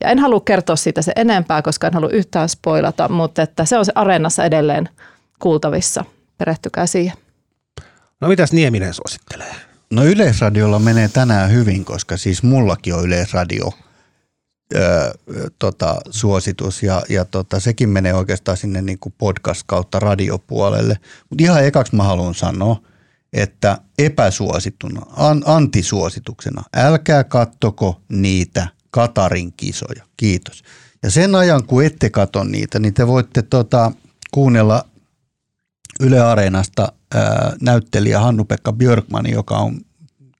Ja en halua kertoa siitä se enempää, koska en halua yhtään spoilata, mutta että se on se areenassa edelleen kuultavissa. Perehtykää siihen. No mitäs Nieminen suosittelee? No Yleisradiolla menee tänään hyvin, koska siis mullakin on Yleisradio ö, tota, suositus ja, ja tota, sekin menee oikeastaan sinne niin kuin podcast kautta radiopuolelle. Mutta ihan ekaksi mä haluan sanoa, että epäsuosittuna, an, antisuosituksena, älkää kattoko niitä Katarin kisoja. Kiitos. Ja sen ajan, kun ette katso niitä, niin te voitte tota, kuunnella Yle Areenasta näyttelijä Hannu-Pekka Björkman, joka on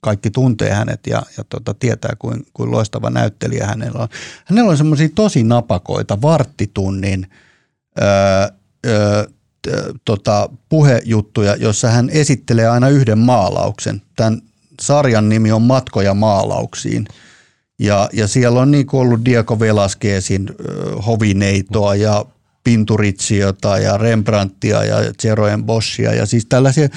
kaikki tuntee hänet ja, ja tota, tietää, kuin, kuin loistava näyttelijä hänellä on. Hänellä on semmoisia tosi napakoita varttitunnin ää, ää, tota, puhejuttuja, jossa hän esittelee aina yhden maalauksen. Tämän sarjan nimi on Matkoja maalauksiin. Ja, ja siellä on niin ollut Diego Velasquezin hovineitoa ja Pinturitsiota ja Rembrandtia ja Jeroen Boschia ja siis tällaisia,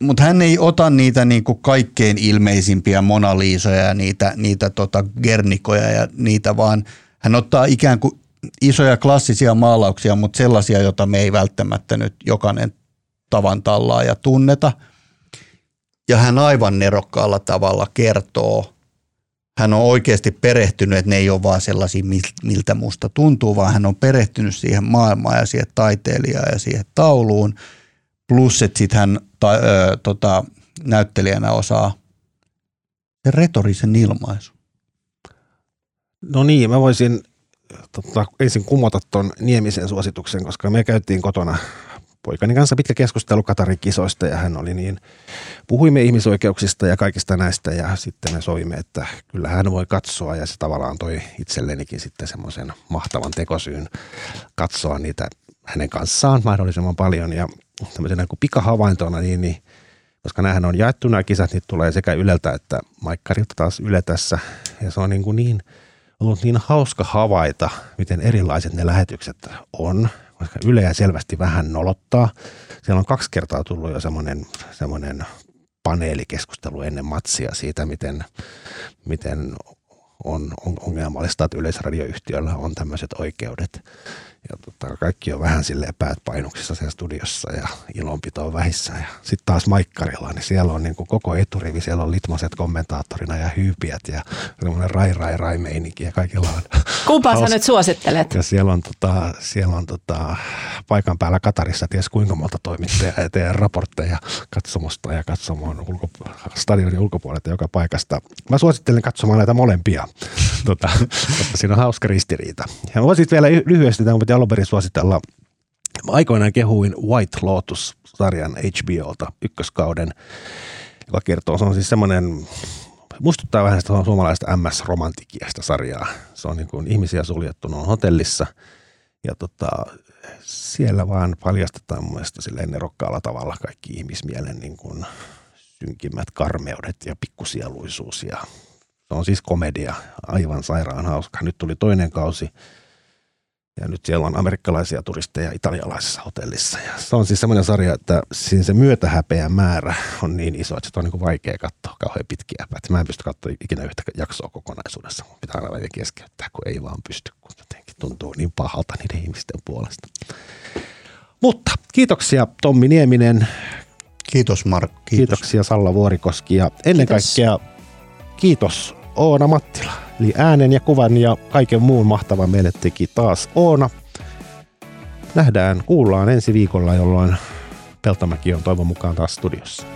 mutta hän ei ota niitä niinku kaikkein ilmeisimpiä Mona Liisoja ja niitä, niitä tota Gernikoja ja niitä, vaan hän ottaa ikään kuin isoja klassisia maalauksia, mutta sellaisia, joita me ei välttämättä nyt jokainen tavan tallaa ja tunneta. Ja hän aivan nerokkaalla tavalla kertoo hän on oikeasti perehtynyt, että ne ei ole vaan sellaisia, miltä musta tuntuu, vaan hän on perehtynyt siihen maailmaan ja siihen taiteilijaan ja siihen tauluun. Plus, että sitten hän ta, ö, tota, näyttelijänä osaa sen retorisen ilmaisu. No niin, mä voisin tota, ensin kumota tuon Niemisen suosituksen, koska me käytiin kotona poikani kanssa pitkä keskustelu Katarin kisoista ja hän oli niin, puhuimme ihmisoikeuksista ja kaikista näistä ja sitten me soimme, että kyllä hän voi katsoa ja se tavallaan toi itsellenikin sitten semmoisen mahtavan tekosyyn katsoa niitä hänen kanssaan mahdollisimman paljon ja tämmöisenä kuin pikahavaintona niin, niin koska näähän on jaettu nämä kisat, niin tulee sekä Yleltä että Maikkarilta taas Yle tässä ja se on niin, kuin niin ollut niin hauska havaita, miten erilaiset ne lähetykset on koska Yleä selvästi vähän nolottaa. Siellä on kaksi kertaa tullut jo semmoinen, semmoinen paneelikeskustelu ennen matsia siitä, miten, miten on, on ongelmallista, että yleisradioyhtiöllä on tämmöiset oikeudet. Ja tota, kaikki on vähän silleen päät painuksissa siellä studiossa ja ilonpito on vähissä. Ja sitten taas Maikkarilla, niin siellä on niin kuin koko eturivi, siellä on litmoset kommentaattorina ja hyypiät ja semmoinen rai rai rai meininki ja kaikilla on. Kumpaa sä nyt suosittelet? Ja siellä on, tota, siellä on tota, paikan päällä Katarissa ties kuinka monta toimittajaa ja teidän raportteja katsomusta ja katsomaan ulko, stadionin ulkopuolelta joka paikasta. Mä suosittelen katsomaan näitä molempia, tota, siinä on hauska ristiriita. Ja voisit vielä lyhyesti, tämä alun perin suositella. Mä aikoinaan kehuin White Lotus-sarjan HBOlta ykköskauden, joka kertoo, se on siis semmoinen, muistuttaa vähän sitä suomalaista MS-romantikiasta sarjaa. Se on niin kuin ihmisiä suljettuna hotellissa ja tota, siellä vaan paljastetaan mun mielestä silleen nerokkaalla tavalla kaikki ihmismielen niin kuin synkimmät karmeudet ja pikkusieluisuus ja se on siis komedia, aivan sairaan hauska. Nyt tuli toinen kausi ja nyt siellä on amerikkalaisia turisteja italialaisessa hotellissa. Ja se on siis semmoinen sarja, että siinä se myötähäpeä määrä on niin iso, että se on niin kuin vaikea katsoa kauhean pitkiä päitä. Mä en pysty katsoa ikinä yhtä jaksoa kokonaisuudessa. Mun pitää aina välillä keskeyttää, kun ei vaan pysty, kun jotenkin tuntuu niin pahalta niiden ihmisten puolesta. Mutta kiitoksia Tommi Nieminen. Kiitos Markku. Kiitos. Kiitoksia Salla Vuorikoski ja ennen Kiitos. kaikkea kiitos Oona Mattila. Eli äänen ja kuvan ja kaiken muun mahtava meille teki taas Oona. Nähdään, kuullaan ensi viikolla, jolloin Peltomäki on toivon mukaan taas studiossa.